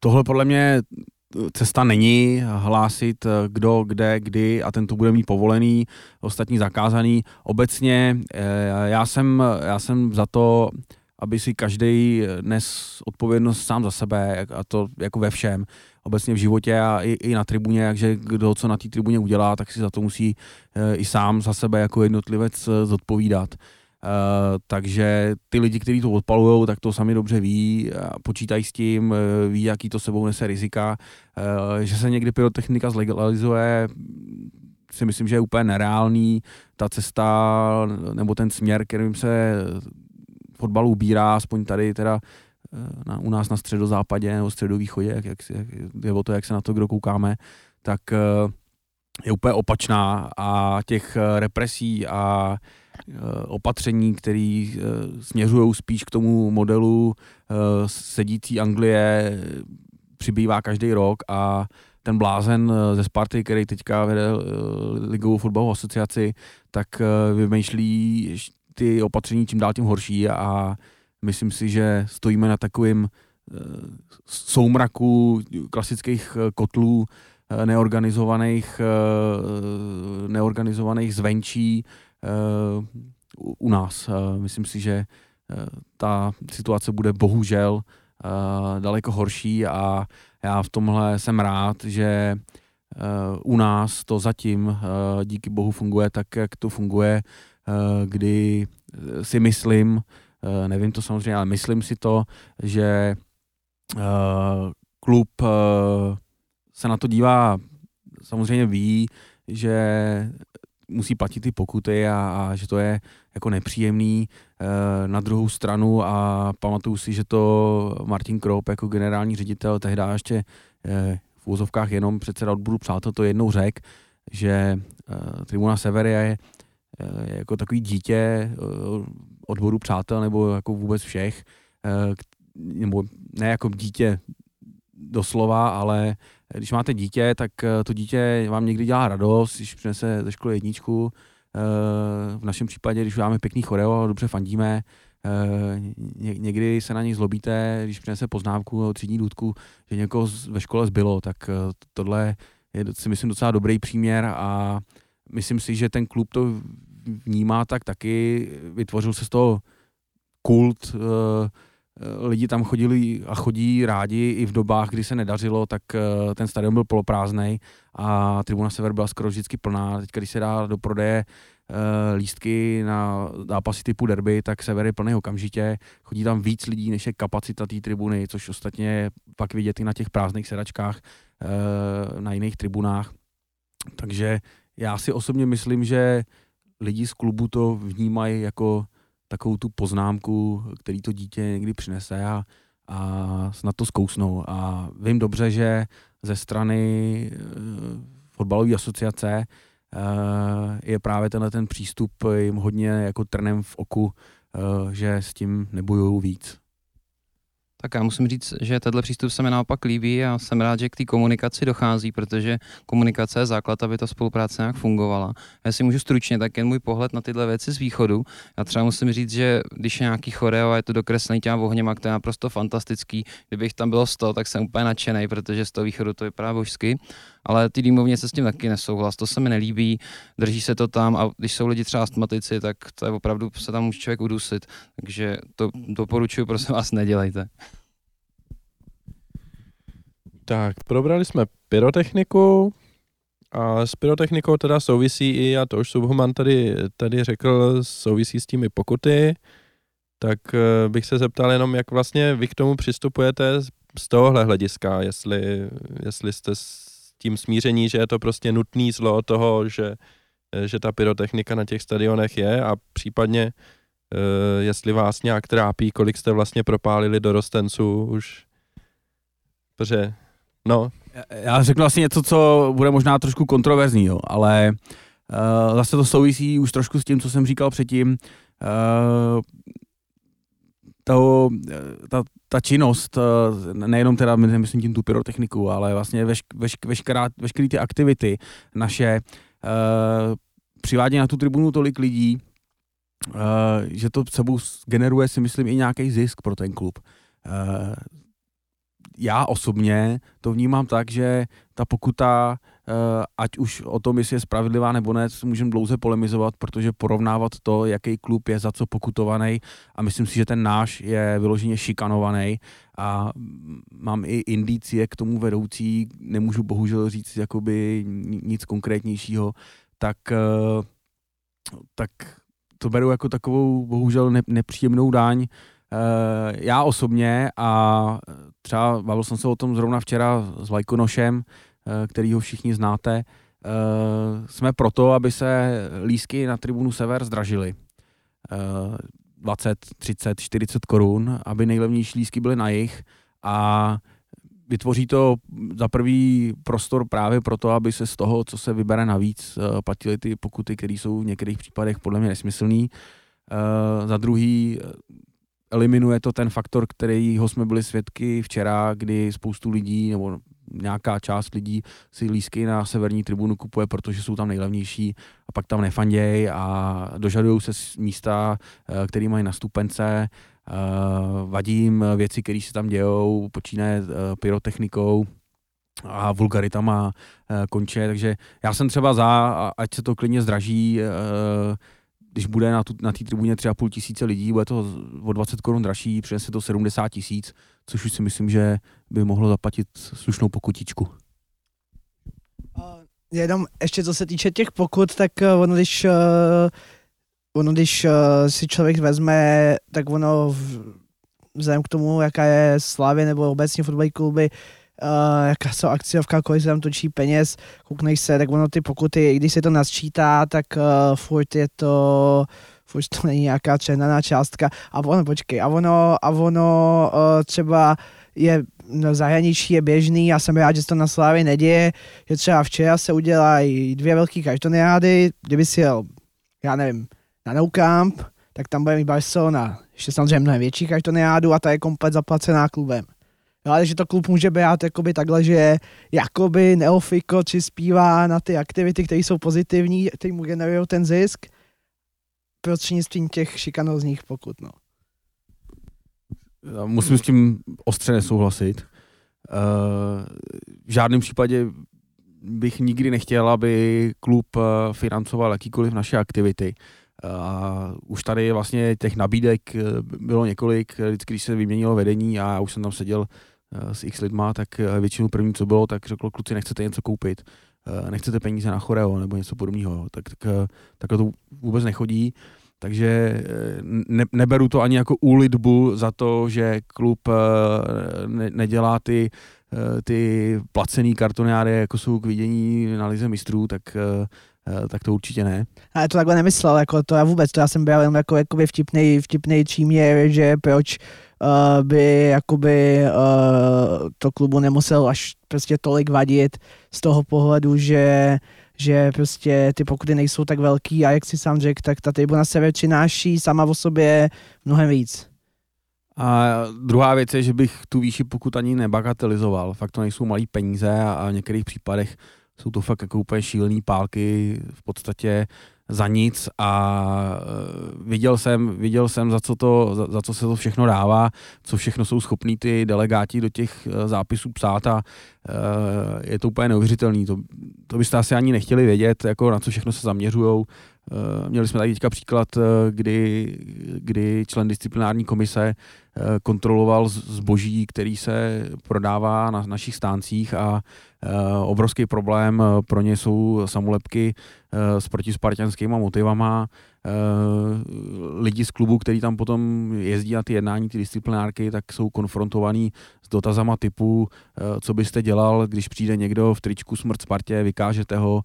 Tohle podle mě cesta není hlásit, eh, kdo, kde, kdy a ten to bude mít povolený, ostatní zakázaný. Obecně eh, já jsem, já jsem za to, aby si každý nes odpovědnost sám za sebe a to jako ve všem, obecně v životě a i, i na tribuně, takže kdo co na té tribuně udělá, tak si za to musí eh, i sám za sebe jako jednotlivec zodpovídat. Uh, takže ty lidi, kteří to odpalují, tak to sami dobře ví, počítají s tím, uh, ví, jaký to sebou nese rizika. Uh, že se někdy pyrotechnika zlegalizuje, si myslím, že je úplně nereálný. Ta cesta nebo ten směr, kterým se fotbal ubírá, aspoň tady teda na, u nás na středozápadě nebo středovýchodě, jak, jak, jak, je o to, jak se na to kdo koukáme, tak je úplně opačná a těch represí a Eh, opatření, které eh, směřují spíš k tomu modelu eh, sedící Anglie, přibývá každý rok a ten blázen ze Sparty, který teďka vede Ligovou fotbalovou asociaci, tak vymýšlí ty opatření čím dál tím horší a myslím si, že stojíme na takovým soumraku klasických kotlů neorganizovaných, neorganizovaných zvenčí, Eh, u nás. Eh, myslím si, že eh, ta situace bude bohužel daleko horší a já v tomhle jsem rád, že u nás to zatím díky bohu funguje tak, jak to funguje, kdy si myslím, nevím to samozřejmě, ale myslím si to, že klub se na to dívá, samozřejmě ví, že musí platit ty pokuty a, a že to je jako nepříjemný. E, na druhou stranu a pamatuju si, že to Martin Krop jako generální ředitel tehdy ještě e, v úzovkách jenom předseda odboru přátel to jednou řekl, že e, Tribuna Sever je, e, jako takový dítě e, odboru přátel nebo jako vůbec všech, e, nebo ne jako dítě doslova, ale když máte dítě, tak eh, to dítě vám někdy dělá radost, když přinese ze školy jedničku. Eh, v našem případě, když máme pěkný choreo, dobře fandíme, eh, někdy se na něj zlobíte, když přinese poznávku o třídní důdku, že někoho ve škole zbylo, tak tohle je si myslím docela dobrý příměr a myslím si, že ten klub to vnímá tak taky, vytvořil se z toho kult lidi tam chodili a chodí rádi i v dobách, kdy se nedařilo, tak eh, ten stadion byl poloprázdnej a tribuna Sever byla skoro vždycky plná. Teď, když se dá do prodeje uh, lístky na zápasy typu derby, tak Sever je plný okamžitě. Chodí tam víc lidí, než je kapacita té tribuny, což ostatně pak vidět i na těch prázdných sedačkách na jiných tribunách. Takže já si osobně myslím, že lidi z klubu to vnímají jako takovou tu poznámku, který to dítě někdy přinese a, a snad to zkousnou. A vím dobře, že ze strany uh, fotbalové asociace uh, je právě tenhle ten přístup jim hodně jako trnem v oku, uh, že s tím nebojují víc. Tak já musím říct, že tenhle přístup se mi naopak líbí a jsem rád, že k té komunikaci dochází, protože komunikace je základ, aby ta spolupráce nějak fungovala. Já si můžu stručně, tak jen můj pohled na tyhle věci z východu. Já třeba musím říct, že když je nějaký choreo a je to dokreslený těma ohněma, to je naprosto fantastický. Kdybych tam bylo 100, tak jsem úplně nadšený, protože z toho východu to vypadá božsky. Ale ty dýmovně se s tím taky nesouhlas, to se mi nelíbí, drží se to tam a když jsou lidi třeba astmatici, tak to je opravdu, se tam může člověk udusit. Takže to doporučuji, prosím vás, nedělejte. Tak, probrali jsme pyrotechniku a s pyrotechnikou teda souvisí i, a to už Subhuman tady, tady řekl, souvisí s těmi pokuty, tak eh, bych se zeptal jenom, jak vlastně vy k tomu přistupujete z tohohle hlediska, jestli, jestli jste tím smíření, že je to prostě nutný zlo toho, že, že ta pyrotechnika na těch stadionech je a případně eh, jestli vás nějak trápí, kolik jste vlastně propálili do rostenců už, protože No. Já řeknu vlastně něco, co bude možná trošku kontroverzní, jo, ale uh, zase to souvisí už trošku s tím, co jsem říkal předtím. Uh, to, ta, ta činnost, nejenom teda myslím tím tu pyrotechniku, ale vlastně veš, veš, veškerá, veškeré ty aktivity naše uh, přivádí na tu tribunu tolik lidí, uh, že to sebou generuje si myslím i nějaký zisk pro ten klub. Uh, já osobně to vnímám tak, že ta pokuta, eh, ať už o tom, jestli je spravedlivá nebo ne, můžeme dlouze polemizovat, protože porovnávat to, jaký klub je za co pokutovaný a myslím si, že ten náš je vyloženě šikanovaný a mám i indicie k tomu vedoucí, nemůžu bohužel říct jakoby nic konkrétnějšího, tak, eh, tak to beru jako takovou bohužel nepříjemnou daň, Eh, já osobně a třeba bavil jsem se o tom zrovna včera s Lajkonošem, eh, který ho všichni znáte, eh, jsme proto, aby se lísky na tribunu Sever zdražily. 20, 30, 40 korun, aby nejlevnější lísky byly na jich a vytvoří to za prvý prostor právě proto, aby se z toho, co se vybere navíc, platily ty pokuty, které jsou v některých případech podle mě nesmyslný. Za druhý eliminuje to ten faktor, kterýho jsme byli svědky včera, kdy spoustu lidí nebo nějaká část lidí si lísky na severní tribunu kupuje, protože jsou tam nejlevnější a pak tam nefandějí a dožadují se místa, eh, které mají na stupence, eh, vadí jim věci, které se tam dějou, počínaje eh, pyrotechnikou, a vulgaritama konče, takže já jsem třeba za, ať se to klidně zdraží, když bude na, tu, na té tribuně třeba půl tisíce lidí, bude to o 20 korun dražší, přinese to 70 tisíc, což už si myslím, že by mohlo zaplatit slušnou pokutičku. Jenom ještě co se týče těch pokut, tak uh, ono když, uh, ono, když uh, si člověk vezme, tak ono vzhledem k tomu, jaká je Slávě nebo obecně fotbalové kluby, uh, jaká jsou akciovka, kolik se tam točí peněz, kouknej se, tak ono ty pokuty, i když se to nasčítá, tak uh, furt je to furt to není nějaká černá částka a ono, počkej, a ono, a ono uh, třeba je no, zahraničí je běžný, já jsem rád, že se to na Slávě neděje, že třeba včera se udělají dvě velké kartoniády, kdyby si jel, já nevím, na No Camp, tak tam bude mít Barcelona, ještě samozřejmě mnohem větší kartoniádu a ta je komplet zaplacená klubem. Ale že to klub může být jakoby takhle, že jakoby neofiko či zpívá na ty aktivity, které jsou pozitivní, které mu generují ten zisk, prostřednictvím těch šikanózních pokut. No. Já musím s tím ostře nesouhlasit. Uh, v žádném případě bych nikdy nechtěl, aby klub uh, financoval jakýkoliv naše aktivity. A už tady vlastně těch nabídek bylo několik, vždycky, když se vyměnilo vedení a já už jsem tam seděl s x lidma, tak většinou první, co bylo, tak řekl, kluci, nechcete něco koupit, nechcete peníze na choreo nebo něco podobného. Tak, tak, tak to vůbec nechodí. Takže eh, ne, neberu to ani jako úlitbu za to, že klub eh, ne, nedělá ty, eh, ty placený kartoniády, jako jsou k vidění na lize mistrů, tak tak to určitě ne. Ale to takhle nemyslel, jako to já vůbec, to já jsem byl jenom jako, jakoby vtipný, vtipný čím je, že proč uh, by jakoby uh, to klubu nemusel až prostě tolik vadit z toho pohledu, že že prostě ty pokuty nejsou tak velký a jak si sám řekl, tak ta tribuna se přináší sama o sobě mnohem víc. A druhá věc je, že bych tu výši pokud ani nebagatelizoval. Fakt to nejsou malý peníze a, a v některých případech jsou to fakt jako úplně šílený pálky. V podstatě za nic a e, viděl jsem, viděl jsem za, co to, za, za co se to všechno dává, co všechno jsou schopní ty delegáti do těch e, zápisů psát a e, je to úplně neuvěřitelný. To, to byste asi ani nechtěli vědět, jako na co všechno se zaměřují. Měli jsme tady teďka příklad, kdy, kdy člen disciplinární komise kontroloval zboží, který se prodává na našich stáncích a obrovský problém pro ně jsou samolepky s protispartianskými motivama, lidi z klubu, který tam potom jezdí na ty jednání, ty disciplinárky, tak jsou konfrontovaní s dotazama typu, co byste dělal, když přijde někdo v tričku smrt Spartě, vykážete ho,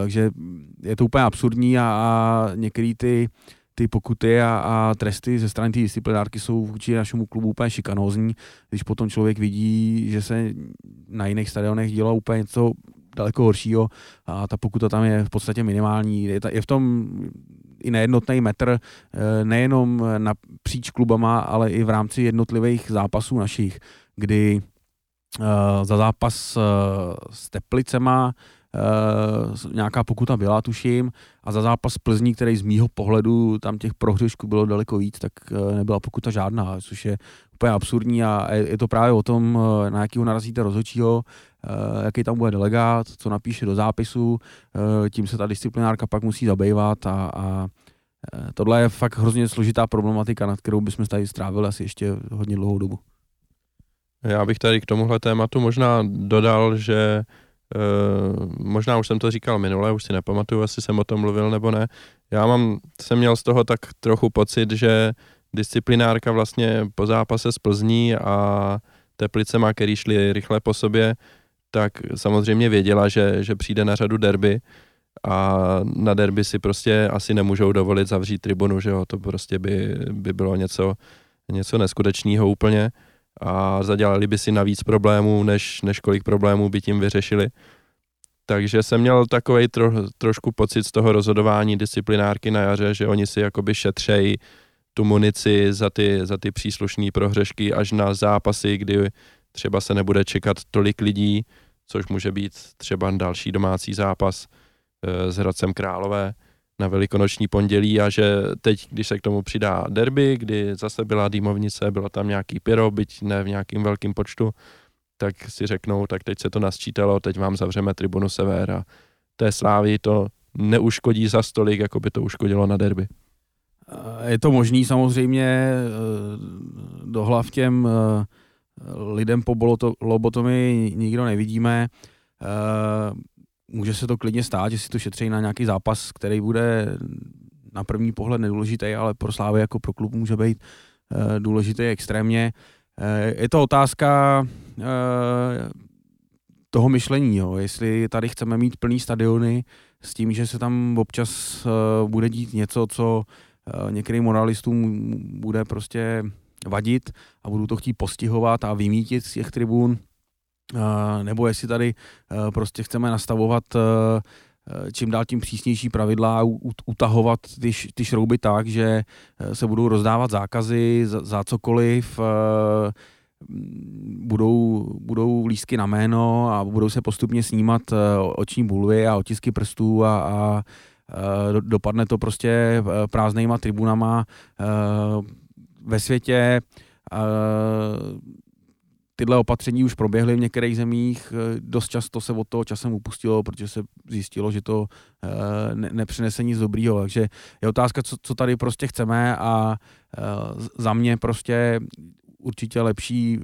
takže je to úplně absurdní a, a některý ty ty pokuty a, a tresty ze strany té disciplinárky jsou vůči našemu klubu úplně šikanózní, když potom člověk vidí, že se na jiných stadionech dělá úplně něco daleko horšího a ta pokuta tam je v podstatě minimální. Je, ta, je v tom i nejednotný metr, eh, nejenom napříč klubama, ale i v rámci jednotlivých zápasů našich, kdy uh, za zápas uh, s Teplicema uh, nějaká pokuta byla, tuším, a za zápas Plzní, který z mýho pohledu tam těch prohřešků bylo daleko víc, tak uh, nebyla pokuta žádná, což je úplně absurdní a je, je to právě o tom, uh, na jakýho narazíte rozhodčího, jaký tam bude delegát, co napíše do zápisu, tím se ta disciplinárka pak musí zabývat a, a tohle je fakt hrozně složitá problematika, nad kterou bychom tady strávili asi ještě hodně dlouhou dobu. Já bych tady k tomuhle tématu možná dodal, že Uh, možná už jsem to říkal minule, už si nepamatuju, jestli jsem o tom mluvil nebo ne. Já mám, jsem měl z toho tak trochu pocit, že disciplinárka vlastně po zápase z Plzní a Teplicema, který šli rychle po sobě, tak samozřejmě věděla, že, že přijde na řadu derby a na derby si prostě asi nemůžou dovolit zavřít tribunu, že jo, to prostě by, by bylo něco, něco neskutečného úplně a zadělali by si navíc problémů, než, než kolik problémů by tím vyřešili. Takže jsem měl takový tro, trošku pocit z toho rozhodování disciplinárky na jaře, že oni si jakoby šetřejí tu munici za ty, za ty příslušné prohřešky až na zápasy, kdy třeba se nebude čekat tolik lidí, což může být třeba další domácí zápas e, s Hradcem Králové na velikonoční pondělí a že teď, když se k tomu přidá derby, kdy zase byla dýmovnice, bylo tam nějaký pyro, byť ne v nějakým velkým počtu, tak si řeknou, tak teď se to nasčítalo, teď vám zavřeme tribunu Sever a té slávy to neuškodí za stolik, jako by to uškodilo na derby. Je to možný samozřejmě eh, do hlav těm eh, lidem po lobotomii nikdo nevidíme. Eh, může se to klidně stát, že si to šetří na nějaký zápas, který bude na první pohled nedůležitý, ale pro Slávy jako pro klub může být důležitý extrémně. Je to otázka toho myšlení, jo. jestli tady chceme mít plný stadiony s tím, že se tam občas bude dít něco, co Eh, některým moralistům bude prostě vadit a budou to chtít postihovat a vymítit z těch tribun, eh, nebo jestli tady eh, prostě chceme nastavovat čím dál tím přísnější pravidla a utahovat ty, ty šrouby tak, že se budou rozdávat zákazy za, za cokoliv, budou, budou lístky na jméno a budou se postupně snímat oční bulvy a otisky prstů a, a Eh, dopadne to prostě eh, prázdnýma tribunama eh, ve světě tyhle opatření už proběhly v některých zemích, dost často se od toho časem upustilo, protože se zjistilo, že to ne, nepřinese nic dobrýho, takže je otázka, co, co tady prostě chceme a za mě prostě určitě lepší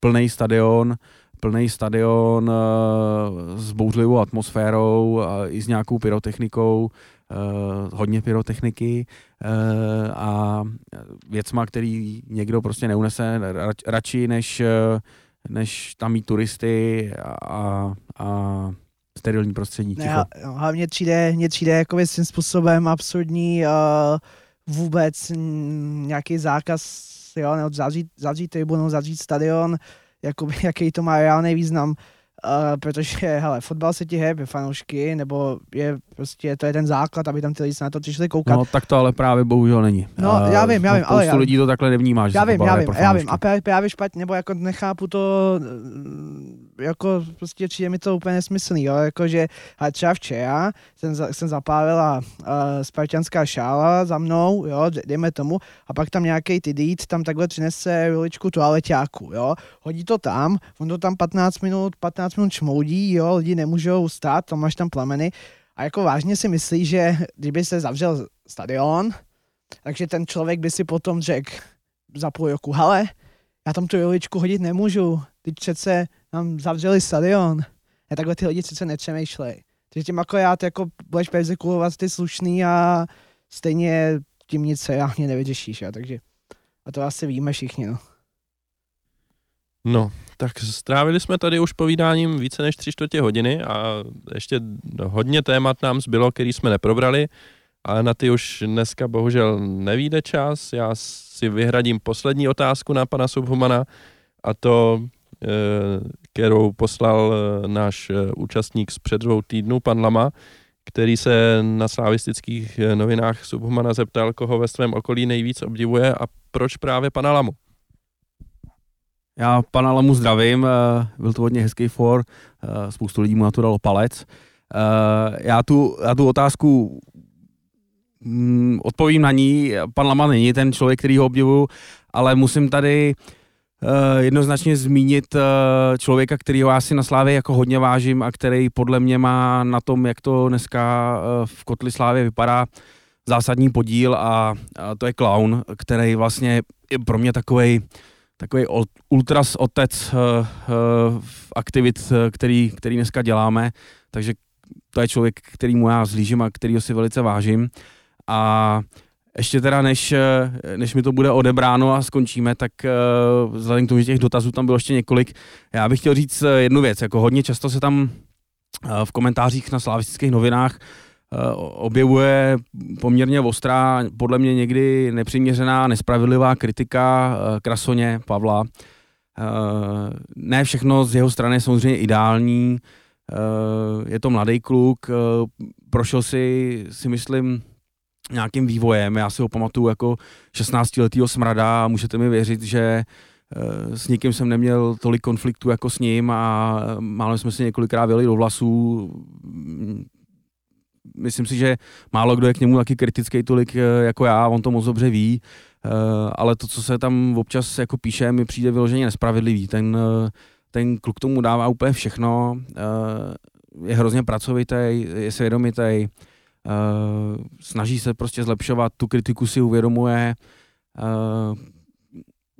plný stadion, plný stadion s bouřlivou atmosférou a i s nějakou pyrotechnikou, uh, hodně pyrotechniky uh, a věcma, který někdo prostě neunese rač, radši, než, uh, než tam mít turisty a, a sterilní prostředí. Ne, no, hlavně přijde, mně přijde jako svým způsobem absurdní uh, vůbec nějaký zákaz, jo, nebo zavřít, zavřít tribunu, zavřít stadion, jako, *laughs* jaký to má reálný význam. Uh, protože, hele, fotbal se ti hebe fanoušky, nebo je prostě, to je ten základ, aby tam ty lidi se na to přišli koukat. No, tak to ale právě bohužel není. No, uh, já vím, já vím, ale já lidí to takhle nevnímá, že já vím, já vím, já vím, a právě, právě špatně, nebo jako nechápu to, jako prostě přijde mi to úplně nesmyslný, jo, jakože, a třeba včera jsem, za, jsem zapálila uh, spartianská šála za mnou, jo, dejme tomu, a pak tam nějaký tidít tam takhle přinese ruličku toaleťáku, jo, hodí to tam, on to tam 15 minut, 15 minut čmoudí, jo, lidi nemůžou stát, tam máš tam plameny, a jako vážně si myslí, že kdyby se zavřel stadion, takže ten člověk by si potom řekl za půl roku, hele, já tam tu ruličku hodit nemůžu, teď přece nám zavřeli stadion. A takhle ty lidi přece nepřemýšlej. Takže tím akorát jako budeš persekuovat ty slušný a stejně tím nic se reálně nevyřešíš. Ja? Takže a to asi víme všichni. No. no, tak strávili jsme tady už povídáním více než tři čtvrtě hodiny a ještě hodně témat nám zbylo, který jsme neprobrali, ale na ty už dneska bohužel nevíde čas. Já si vyhradím poslední otázku na pana Subhumana a to kterou poslal eh, náš eh, účastník z před dvou týdnů, pan Lama, který se na slavistických novinách Subhumana zeptal, koho ve svém okolí nejvíc obdivuje a proč právě pana Lamu. Já pana Lamu zdravím, byl to hodně hezký for, spoustu lidí mu na to dalo palec. Já tu, já tu otázku mm, odpovím na ní. Pan Lama není ten člověk, který ho obdivuju, ale musím tady uh, jednoznačně zmínit uh, člověka, kterýho já si na Slávě jako hodně vážím a který podle mě má na tom, jak to dneska uh, v Kotli Slávě vypadá, zásadní podíl a, to je Clown, který vlastně je pro mě takový takový ultras otec aktivit, který, který dneska děláme, takže to je člověk, kterýmu já zlížím a kterýho si velice vážím. A ještě teda než, eh, než mi to bude odebráno a skončíme, tak uh, vzhledem k tomu, že těch dotazů tam bylo ještě několik, já bych chtěl říct eh, jednu věc. Jako hodně často se tam v komentářích na slavistických novinách objevuje poměrně ostrá, podle mě někdy nepřiměřená, nespravedlivá kritika Krasoně Pavla. Ne všechno z jeho strany je samozřejmě ideální, je to mladý kluk, prošel si, si myslím, nějakým vývojem. Já si ho pamatuju jako 16-letýho smrada a můžete mi věřit, že eh, s nikým jsem neměl tolik konfliktů jako s ním a málo jsme si několikrát vyjeli do vlasů. Myslím si, že málo kdo je k němu taky kritický tolik eh, jako já, on to moc dobře ví, eh, ale to, co se tam občas jako píše, mi přijde vyloženě nespravedlivý. Ten, ten kluk tomu dává úplně všechno, je hrozně pracovitý, je svědomitý, Uh, snaží se prostě zlepšovat, tu kritiku si uvědomuje. Uh,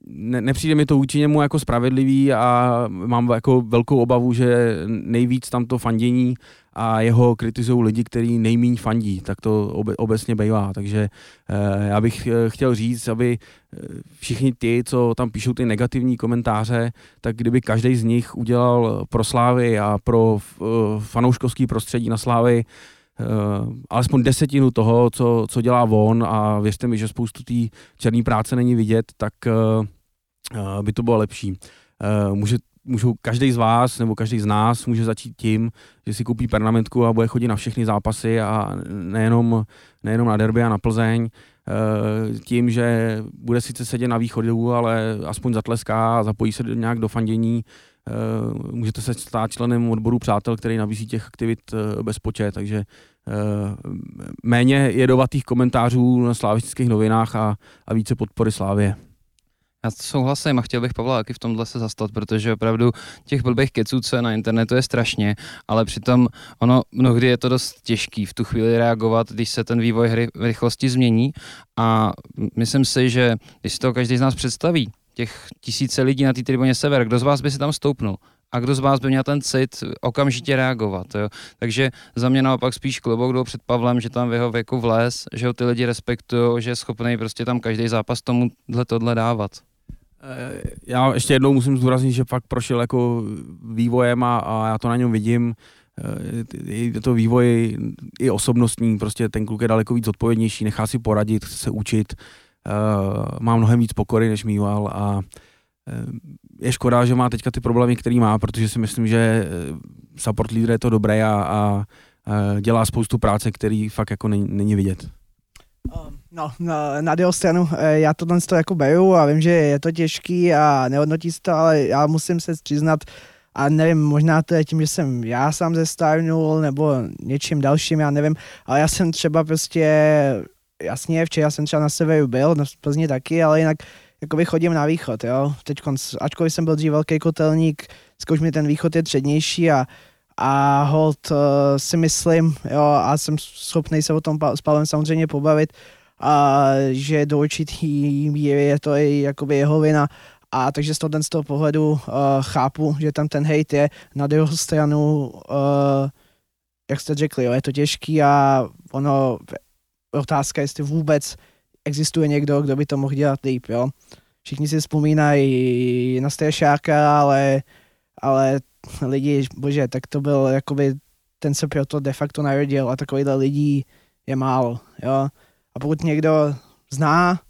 ne, nepřijde mi to vůči němu jako spravedlivý a mám jako velkou obavu, že nejvíc tam to fandění a jeho kritizují lidi, kteří nejmíň fandí, tak to obe, obecně bývá. Takže uh, já bych chtěl říct, aby všichni ti, co tam píšou ty negativní komentáře, tak kdyby každý z nich udělal pro Slávy a pro fanouškovský prostředí na Slávy uh, alespoň desetinu toho, co, co dělá on a věřte mi, že spoustu té černé práce není vidět, tak uh, by to bylo lepší. Uh, může, můžou každý z vás nebo každý z nás může začít tím, že si koupí pernamentku a bude chodit na všechny zápasy a nejenom, nejenom na derby a na Plzeň, tím, že bude sice sedět na východu, ale aspoň zatleská a zapojí se nějak do fandění, můžete se stát členem odboru přátel, který nabízí těch aktivit bez počet, takže Eh, méně jedovatých komentářů na slavistických novinách a, a více podpory Slávě. Já souhlasím a chtěl bych Pavla taky v tomhle se zastat, protože opravdu těch blbých keců, co je na internetu, je strašně, ale přitom ono mnohdy je to dost těžký v tu chvíli reagovat, když se ten vývoj hry v rychlosti změní a myslím si, že když si to každý z nás představí, těch tisíce lidí na té tribuně sever, kdo z vás by si tam stoupnul? a kdo z vás by měl ten cit okamžitě reagovat. Jo. Takže za mě naopak spíš klobouk jdou před Pavlem, že tam v jeho věku vles, že ho ty lidi respektují, že je schopný prostě tam každý zápas tomuhle tohle dávat. Eh, já ještě jednou musím zdůraznit, že fakt prošel jako vývojem a, a já to na něm vidím. Eh, je to vývoj i osobnostní, prostě ten kluk je daleko víc odpovědnější, nechá si poradit, chce se učit, má mnohem víc pokory, než mýval a je škoda, že má teďka ty problémy, který má, protože si myslím, že support leader je to dobré a, a, dělá spoustu práce, který fakt jako není, není vidět. Um, no, na, na druhou stranu, eh, já to to jako beru a vím, že je to těžký a nehodnotí se to, ale já musím se přiznat, a nevím, možná to je tím, že jsem já sám zestárnul nebo něčím dalším, já nevím, ale já jsem třeba prostě, jasně, včera jsem třeba na severu byl, na Plzni taky, ale jinak jakoby chodím na východ, jo. Teď, ačkoliv jsem byl dřív velký kotelník, zkouš mi ten východ je přednější a a hold uh, si myslím, jo, a jsem schopný se o tom s Pavlem samozřejmě pobavit, a že do určitý míry je to i jakoby jeho vina, a takže z toho, z toho pohledu uh, chápu, že tam ten hate je. Na druhou stranu, uh, jak jste řekli, jo, je to těžký a ono, otázka, jestli vůbec existuje někdo, kdo by to mohl dělat líp, jo. Všichni si vzpomínají na Strašáka, ale, ale lidi, bože, tak to byl jakoby, ten se proto de facto narodil a takovýhle lidí je málo, jo. A pokud někdo zná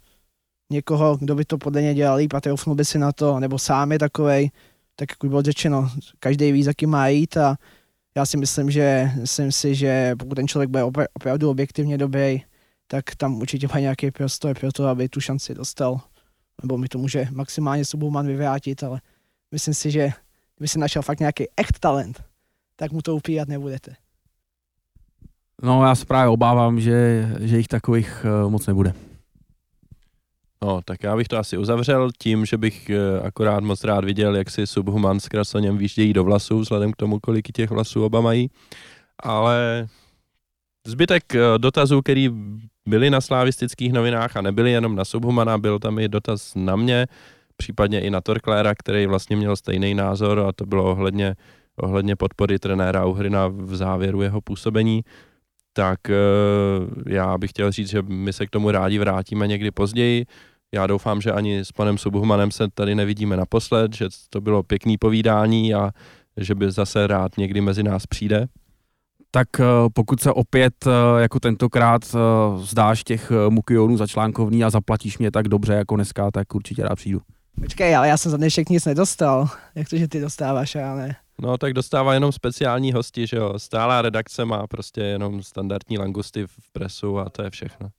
někoho, kdo by to podle něj dělal líp a troufnul by si na to, nebo sám je takovej, tak jak už bylo řečeno, každý ví, za kým má jít a já si myslím, že myslím si, že pokud ten člověk bude opravdu objektivně dobrý, tak tam určitě má nějaký prostor pro to, aby tu šanci dostal. Nebo mi to může maximálně Subhuman vyvrátit, ale myslím si, že kdyby si našel fakt nějaký echt talent, tak mu to upírat nebudete. No já se právě obávám, že, že jich takových uh, moc nebude. No, tak já bych to asi uzavřel tím, že bych uh, akorát moc rád viděl, jak si Subhuman s Krasoněm výždějí do vlasů, vzhledem k tomu, kolik těch vlasů oba mají. Ale zbytek uh, dotazů, který byli na slavistických novinách a nebyli jenom na Subhumana, byl tam i dotaz na mě, případně i na Torkléra, který vlastně měl stejný názor a to bylo ohledně, ohledně podpory trenéra Uhryna v závěru jeho působení, tak eh, já bych chtěl říct, že my se k tomu rádi vrátíme někdy později. Já doufám, že ani s panem Subhumanem se tady nevidíme naposled, že to bylo pěkný povídání a že by zase rád někdy mezi nás přijde. Tak eh, pokud se opět eh, jako tentokrát zdáš těch mukionů za článkovný a zaplatíš mě tak dobře jako dneska, tak určitě rád přijdu. Počkej, ale já jsem za dnešek nic nedostal. Jak to, že ty dostáváš, já ne? No tak dostává jenom speciální hosti, že jo. Stálá redakce má prostě jenom standardní langusty v presu a to je všechno.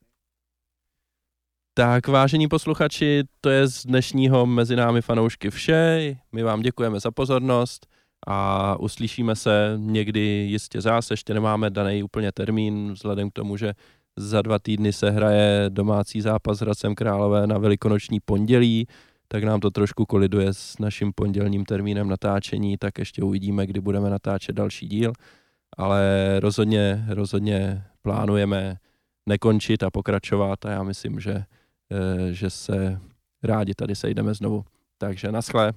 Tak vážení posluchači, to je z dnešního Mezi námi fanoušky vše. My vám děkujeme za pozornost a uslyšíme se někdy jistě zase. Ještě nemáme daný úplně termín, vzhledem k tomu, že za dva týdny se hraje domácí zápas s Hradcem Králové na velikonoční pondělí tak nám to trošku koliduje s naším pondělním termínem natáčení, tak ještě uvidíme, kdy budeme natáčet další díl, ale rozhodně, rozhodně plánujeme nekončit a pokračovat a já myslím, že, eh, že se rádi tady sejdeme znovu. Takže naschle.